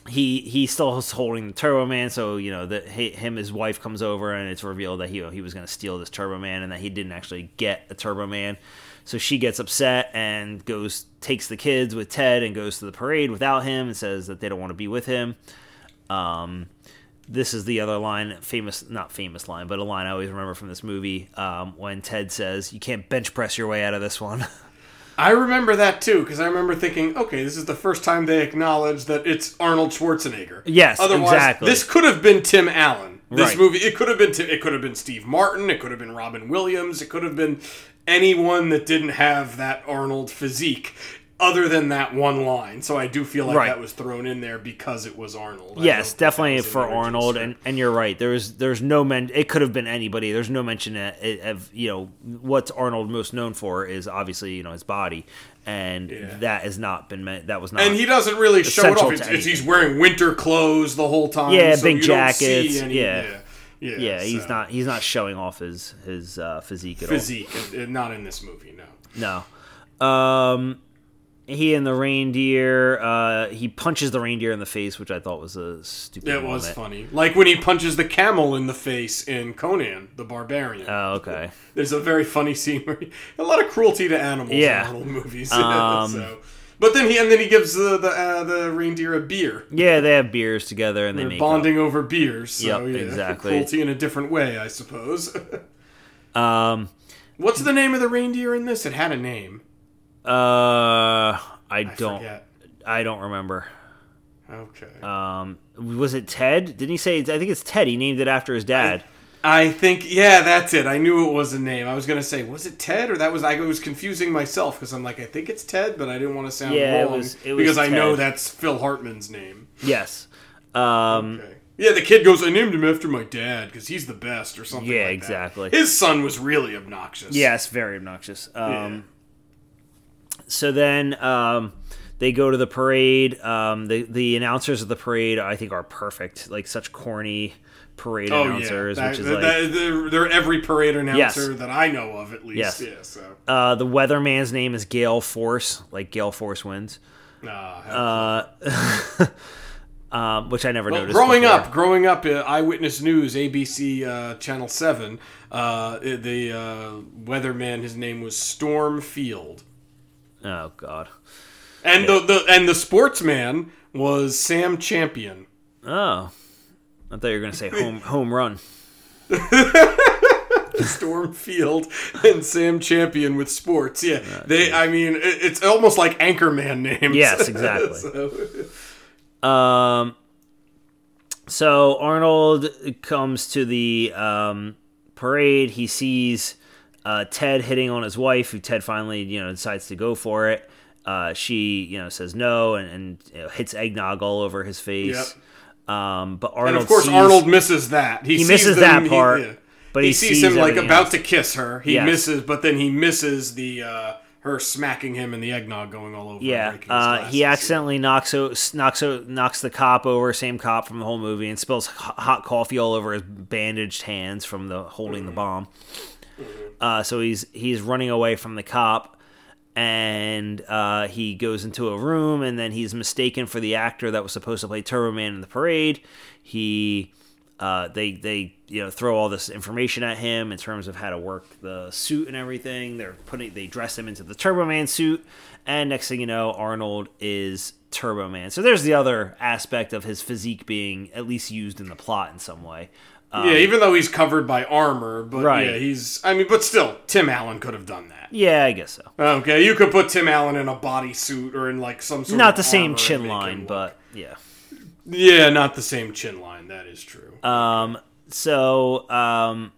he he still is holding the Turbo Man, so you know that him his wife comes over and it's revealed that he he was going to steal this Turbo Man and that he didn't actually get a Turbo Man. So she gets upset and goes takes the kids with Ted and goes to the parade without him and says that they don't want to be with him. Um, this is the other line, famous not famous line, but a line I always remember from this movie um, when Ted says, "You can't bench press your way out of this one." <laughs> I remember that too because I remember thinking, okay, this is the first time they acknowledge that it's Arnold Schwarzenegger. Yes, Otherwise, exactly. this could have been Tim Allen. This Right. movie, it could have been Tim, it could have been Steve Martin. It could have been Robin Williams. It could have been anyone that didn't have that Arnold physique. Other than that one line, so I do feel like Right. that was thrown in there because it was Arnold. Yes, definitely for Arnold, and, and you're right. There's there's no men. It could have been anybody. There's no mention of, of you know what's Arnold most known for is obviously you know his body, and Yeah. that has not been meant. That was not. And he doesn't really show it off. It's, it's he's wearing winter clothes the whole time. Yeah, so big jackets, any- yeah. yeah, yeah, yeah, he's not he's not showing off his his uh, physique at all. physique. and- and Not in this movie, no. No. Um, he and the reindeer. Uh, he punches the reindeer in the face, which I thought was a stupid. It was moment. funny. Like when he punches the camel in the face in Conan the Barbarian. Oh, okay. There's a very funny scene where he, a lot of cruelty to animals Yeah. in Arnold movies. Um, so, but then he and then he gives the the, uh, the reindeer a beer. Yeah, they have beers together and they They're make bonding over beers. So, Yep, yeah, exactly. Cruelty in a different way, I suppose. <laughs> Um. What's the name of the reindeer in this? It had a name. Uh, I I don't. forget. I don't remember. Okay. Um, was it Ted? Didn't he say? I think it's Ted. He named it after his dad. I think yeah, that's it. I knew it was a name. I was gonna say, was it Ted or that was I was confusing myself because I'm like, I think it's Ted, but I didn't want to sound Yeah, it wrong was- it was because I know that's Phil Hartman's name. Yes. Um, Okay. Yeah, the kid goes, I named him after my dad because he's the best or something. Yeah, like that. exactly. His son was really obnoxious. yes, very obnoxious. Um, so then um, they go to the parade. Um, the the announcers of the parade, I think, are perfect. Like such corny parade Oh announcers, yeah, which is that, like that- they're, every parade announcer Yes. that I know of, at least. Yes. Yeah. So, uh, the weatherman's name is Gale Force, like Gale Force winds. nah, Uh, <laughs> um, which I never Well, noticed. growing before. up, growing up, uh, Eyewitness News, ABC uh, Channel Seven, uh, the uh, weatherman, his name was Storm Field, Oh God. and the, the and the sportsman was Sam Champion. Oh, I thought you were going to say home <laughs> home run. Storm Field and Sam Champion with sports. Yeah, they. I mean, it, it's almost like Anchorman names. Yes, <laughs> exactly. So- Um, so Arnold comes to the um, parade. He sees uh, Ted hitting on his wife, who Ted finally, you know, decides to go for it. Uh, she, you know, says no and, and you know, hits eggnog all over his face. Um, but Arnold, and of course, sees- Arnold misses that. He, sees misses them- that part, He, yeah. but he, he sees, sees him like about else. to kiss her. He Yes. misses, but then he misses the uh, her smacking him and the eggnog going all over. Yeah, uh, he accidentally knocks knocks knocks the cop over, same cop from the whole movie, and spills hot coffee all over his bandaged hands from the holding the bomb. Uh, so he's he's running away from the cop, and uh, he goes into a room, and then he's mistaken for the actor that was supposed to play Turbo Man in the parade. He uh, they they you know throw all this information at him in terms of how to work the suit and everything. They're putting they dress him into the Turbo Man suit, and next thing you know, Arnold is Turbo Man. So there's the other aspect of his physique being at least used in the plot in some way. Um, yeah, even though he's covered by armor, but Right. yeah, he's. I mean, but still, Tim Allen could have done that. yeah, I guess so. Okay, you could put Tim Allen in a bodysuit or in like some sort Not the same chin and make him line, but yeah. yeah, not the same chin line. That is true. Um, so um,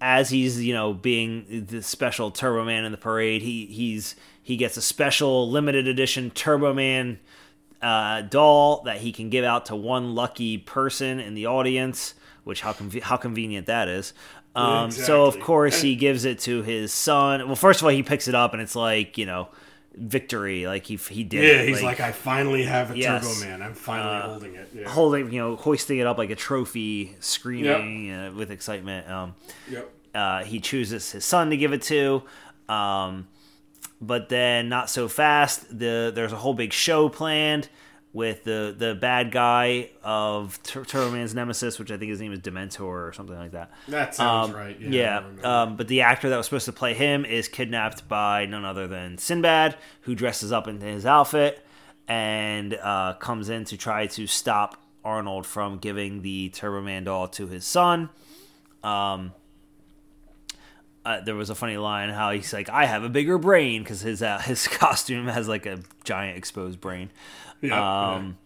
as he's you know being the special Turbo Man in the parade, he he's he gets a special limited edition Turbo Man uh, doll that he can give out to one lucky person in the audience. Which how conve- how convenient that is. Um, So of course he gives it to his son. Well, first of all, he picks it up and it's like you know, victory. Like he he did. Yeah, it. he's like, I finally have a Yes. Turbo Man. I'm finally holding it. Yeah. holding, you know, hoisting it up like a trophy, screaming uh, with excitement. Um, Yep. uh, he chooses his son to give it to. Um, but then not so fast. The there's a whole big show planned with the the bad guy of Tur- Turbo Man's nemesis, which I think his name is Dementor or something like that. That sounds Um, right. Yeah. Yeah. Um, but the actor that was supposed to play him is kidnapped by none other than Sinbad, who dresses up in his outfit and uh, comes in to try to stop Arnold from giving the Turbo Man doll to his son. Um, uh, there was a funny line how he's like, "I have a bigger brain" because his uh, <laughs> his costume has like a giant exposed brain. Yeah, Um,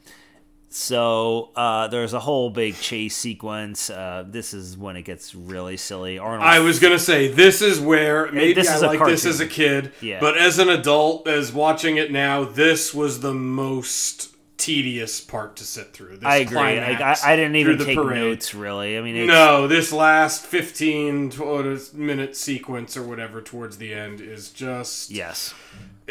So uh, there's a whole big chase sequence. Uh, this is when it gets really silly. Arnold. I was gonna say this is where maybe this I is like this as a kid, Yeah. but as an adult, as watching it now, this was the most tedious part to sit through. This I agree. Like, I, I didn't even take parade. notes really. I mean, it's, No, this last 15 tw- uh, minute sequence or whatever towards the end is just. Yes.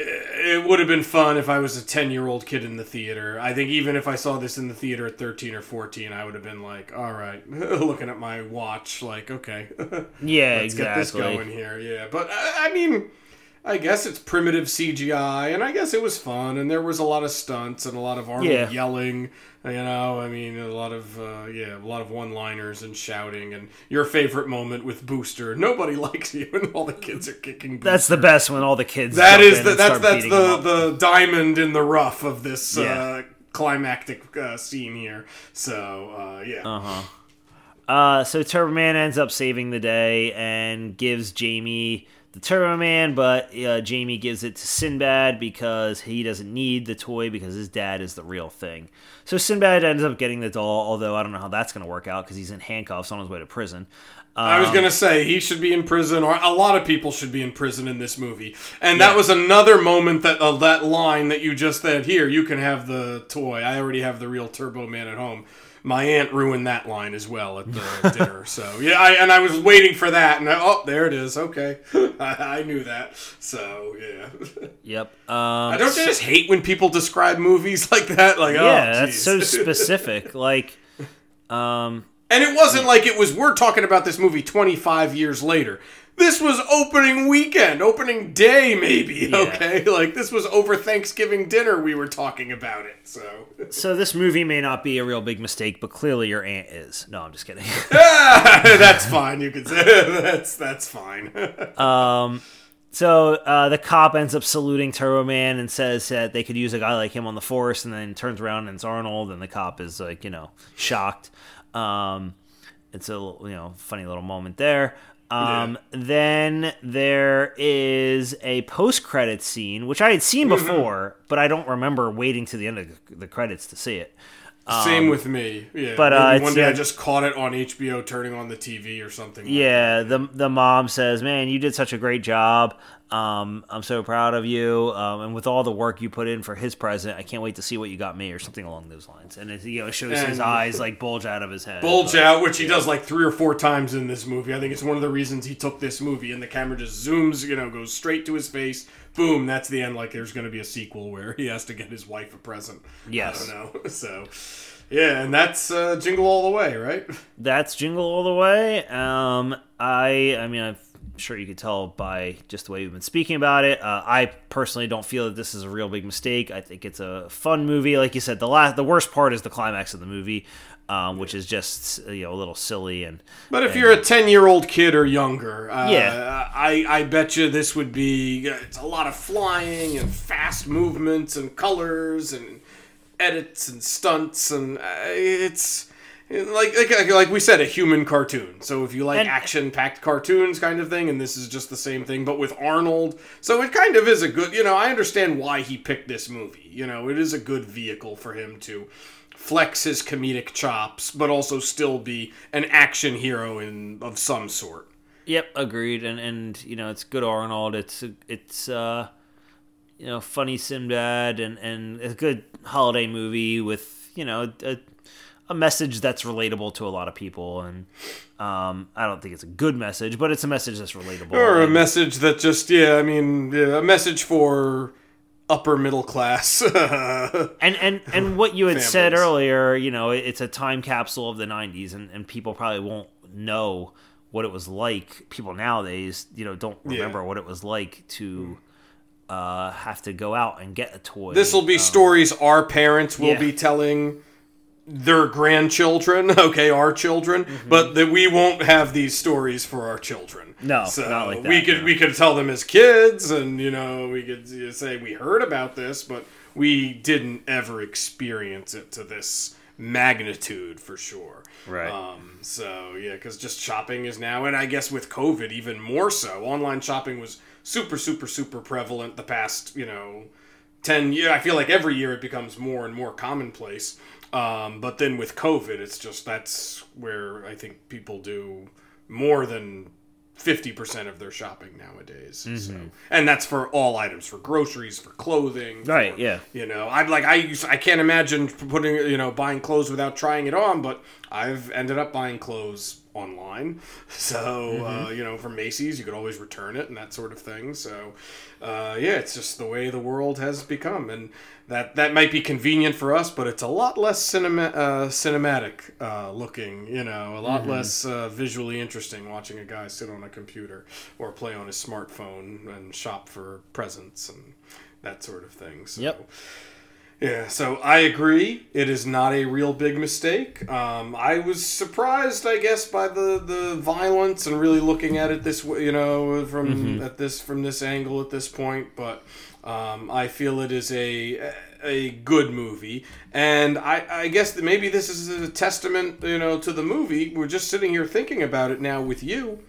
It would have been fun if I was a 10 year old kid in the theater. I think even if I saw this in the theater at 13 or 14, I would have been like, all right, <laughs> looking at my watch, like, okay. <laughs> Yeah. Let's get this going here. Yeah, but I, I mean, I guess it's primitive CGI, and I guess it was fun, and there was a lot of stunts and a lot of Arnold Yeah. yelling. You know, I mean, a lot of uh, yeah, a lot of one-liners and shouting, and your favorite moment with Booster. Nobody <laughs> likes you, and all the kids are kicking. Booster. That's the best when all the kids. that is the that's that's the the diamond in the rough of this Yeah. uh, climactic uh, scene here. So uh, yeah. Uh-huh. Uh, so Turbo Man ends up saving the day and gives Jamie the Turbo Man, but uh, Jamie gives it to Sinbad because he doesn't need the toy because his dad is the real thing. So Sinbad ends up getting the doll, although I don't know how that's going to work out because he's in handcuffs on his way to prison. I Um, was gonna say he should be in prison, or a lot of people should be in prison in this movie. And that was another moment that uh, that line that you just said. Here, you can have the toy. I already have the real Turbo Man at home. My aunt ruined that line as well at the <laughs> dinner. So yeah, I, and I was waiting for that, and I, oh, there it is. Okay, <laughs> I, I knew that. So yeah, <laughs> Yep. Um, I don't you just hate when people describe movies like that. Like yeah, oh, that's so specific. like, um, And it wasn't like it was, we're talking about this movie 25 years later. This was opening weekend, opening day, maybe, Yeah. okay? <laughs> Like, this was over Thanksgiving dinner we were talking about it, so. so this movie may not be a real big mistake, but clearly your aunt is. No, I'm just kidding. <laughs> that's fine, you can say. <laughs> that's, that's fine. um. So uh, the cop ends up saluting Turbo Man and says that they could use a guy like him on the force, and then turns around and it's Arnold, and the cop is like, you know, shocked. Um, it's a you know funny little moment there. Um, Then there is a post credit scene, which I had seen Mm-hmm. before, but I don't remember waiting to the end of the credits to see it. Same with me. Yeah. but, uh, one day I uh, just caught it on HBO turning on the TV or something. like Yeah, the the mom says, "Man, you did such a great job. Um, I'm so proud of you. Um, and with all the work you put in for his present, I can't wait to see what you got me, or something along those lines." And it you know shows his eyes like bulge out of his head. bulge But- out, which he does like three or four times in this movie. I think it's one of the reasons he took this movie, and the camera just zooms, you know, goes straight to his face. Boom, that's the end. Like there's going to be a sequel where he has to get his wife a present. Yes. I don't know. <laughs> So, yeah, and that's uh, Jingle All the Way, right? That's Jingle All the Way. Um, I I mean I'm sure you could tell by just the way we've been speaking about it. Uh, I personally don't feel that this is a real big mistake. I think it's a fun movie. Like you said, the last the worst part is the climax of the movie, um, which is just you know a little silly and But if you're a 10 year old kid or younger, uh, Yeah. I, I bet you this would be it's a lot of flying and fast movements and colors and edits and stunts and uh, it's like, like like we said a human cartoon. So if you like And- action packed cartoons kind of thing and this is just the same thing but with Arnold. So it kind of is a good, you know, I understand why he picked this movie. You know, it is a good vehicle for him to flex his comedic chops, but also still be an action hero in of some sort. Yep, agreed. And and you know, it's good Arnold. It's it's uh you know, funny Sinbad and and a good holiday movie with, you know, a, a message that's relatable to a lot of people, and um, I don't think it's a good message, but it's a message that's relatable. Or a And- message that just, yeah, I mean, yeah, a message for upper middle class. <laughs> and and and what you had said earlier, you know, it's a time capsule of the '90s, and and people probably won't know what it was like. People nowadays, you know, don't remember what it was like to uh, have to go out and get a toy. this will be Um, stories our parents will yeah. be telling their grandchildren, <laughs> okay, our children, but that we won't have these stories for our children. Mm-hmm. No, so not like we could no. we could tell them as kids, and you know we could you know, say we heard about this, but we didn't ever experience it to this magnitude for sure. Right. Um, so yeah, because just shopping is now, and I guess with COVID even more so. Online shopping was super, super, super prevalent the past you know 10 years i feel like every year it becomes more and more commonplace um, but then with covid it's just that's where i think people do more than 50% of their shopping nowadays so and that's for all items for groceries for clothing Right, for- yeah. you know i'm like i used, i can't imagine putting you know buying clothes without trying it on but i've ended up buying clothes online. <laughs> So uh, you know from macy's you could always return it and that sort of thing. So uh, yeah it's just the way the world has become. And that that might be convenient for us but it's a lot less cinema uh, cinematic uh, looking you know a lot less uh, visually interesting watching a guy sit on a computer or play on his smartphone and shop for presents and that sort of thing. So Yep. Yeah, so I agree. It is not a real big mistake. Um, I was surprised, I guess, by the, the violence and really looking at it this way, you know, from at this from this angle at this point. But um, I feel it is a a good movie, and I, I guess that maybe this is a testament, you know, to the movie. We're just sitting here thinking about it now with you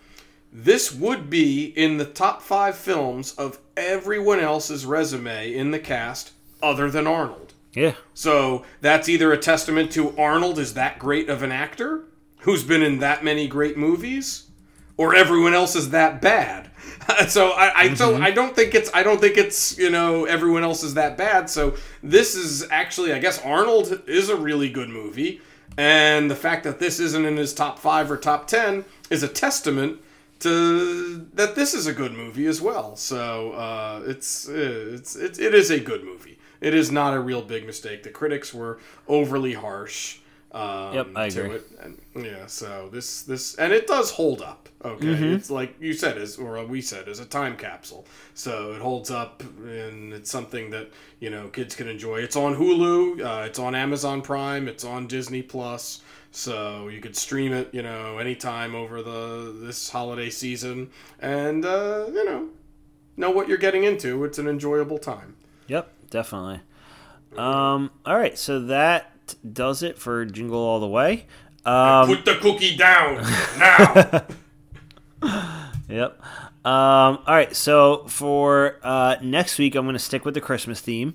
this would be in the top five films of everyone else's resume in the cast other than Arnold. Yeah. So that's either a testament to Arnold is that great of an actor who's been in that many great movies, or everyone else is that bad. <laughs> so I, I so I don't think it's I don't think it's you know everyone else is that bad. So this is actually I guess Arnold is a really good movie, and the fact that this isn't in his top five or top ten is a testament to that this is a good movie as well. So uh, it's it's it's it is a good movie. It is not a real big mistake. The critics were overly harsh. Um, Yep, I to agree. it. And, yeah, so this this and it does hold up. Okay, Mm-hmm. it's like you said, is or we said, is a time capsule. So it holds up, and it's something that you know kids can enjoy. It's on Hulu, uh, it's on Amazon Prime, it's on Disney Plus. So you could stream it, you know, anytime over the this holiday season, and uh, you know, know what you're getting into. It's an enjoyable time. Yep, definitely. Um, all right, so that does it for Jingle All the Way. Um, Put the cookie down now. <laughs> Yep. Um, all right, so for uh, next week, I'm going to stick with the Christmas theme.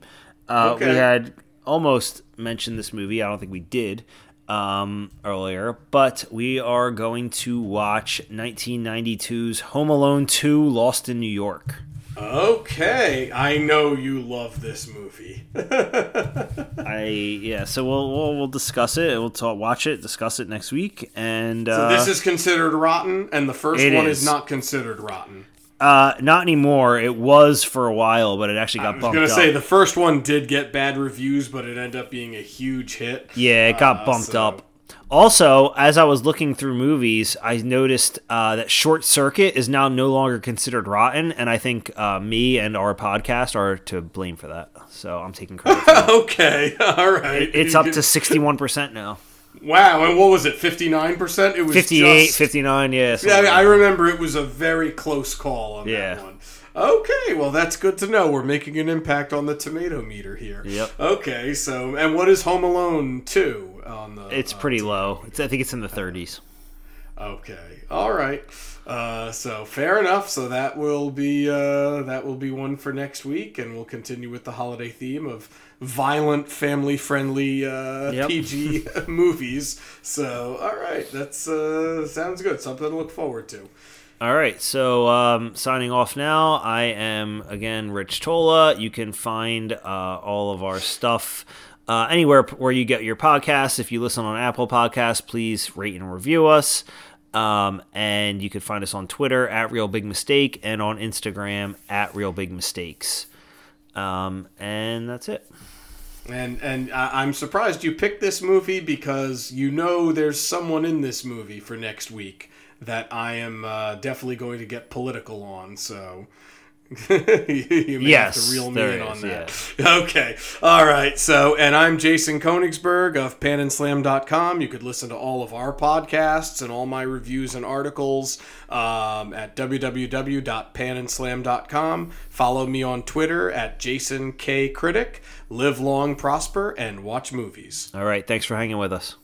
Uh, Okay. We had almost mentioned this movie. I don't think we did um, earlier, but we are going to watch 1992's Home Alone 2 Lost in New York. Okay, I know you love this movie. <laughs> I yeah, so we'll we'll, we'll discuss it. We'll talk, watch it, discuss it next week, and uh, this is considered rotten, and the first one is. is not considered rotten. uh, not anymore. It was for a while, but it actually got bumped up. I was bumped gonna up. say the first one did get bad reviews, but it ended up being a huge hit. Yeah, it got Uh, bumped so- up. Also, as I was looking through movies, I noticed uh, that Short Circuit is now no longer considered rotten, and I think uh, me and our podcast are to blame for that. So I'm taking credit. <laughs> Okay, all right. It's up to 61% now. wow. And what was it? Fifty nine percent. It was 58, just- 59, yeah. Yeah, I, mean, like I remember it was a very close call on Yeah. that one. Okay, well that's good to know. We're making an impact on the tomato meter here. Yep. Okay, so and what is Home Alone two on the? It's uh, pretty low. It's, I think it's in the 30s. Okay. All right. Uh, so fair enough. So that will be uh, that will be one for next week, and we'll continue with the holiday theme of violent, family-friendly uh, Yep. PG <laughs> movies. So all right, that's uh, sounds good. Something to look forward to. All right, so um, signing off now. I am again Rich Tola. You can find uh, all of our stuff Uh, anywhere where you get your podcasts, if you listen on Apple Podcasts, please rate and review us. Um, and you can find us on Twitter at Reel Big Mistake and on Instagram at Reel Big Mistakes. Um, and that's it. And and I'm surprised you picked this movie because you know there's someone in this movie for next week that I am uh, definitely going to get political on. So <laughs> you may Yes, have to reel me in on is, that. <laughs> Okay. All right. So, and I'm Jason Konigsberg of PanandSlam.com. You could listen to all of our podcasts and all my reviews and articles um, at www.PanandSlam.com. Follow me on Twitter at Jason K Critic. Live long, prosper, and watch movies. All right. Thanks for hanging with us.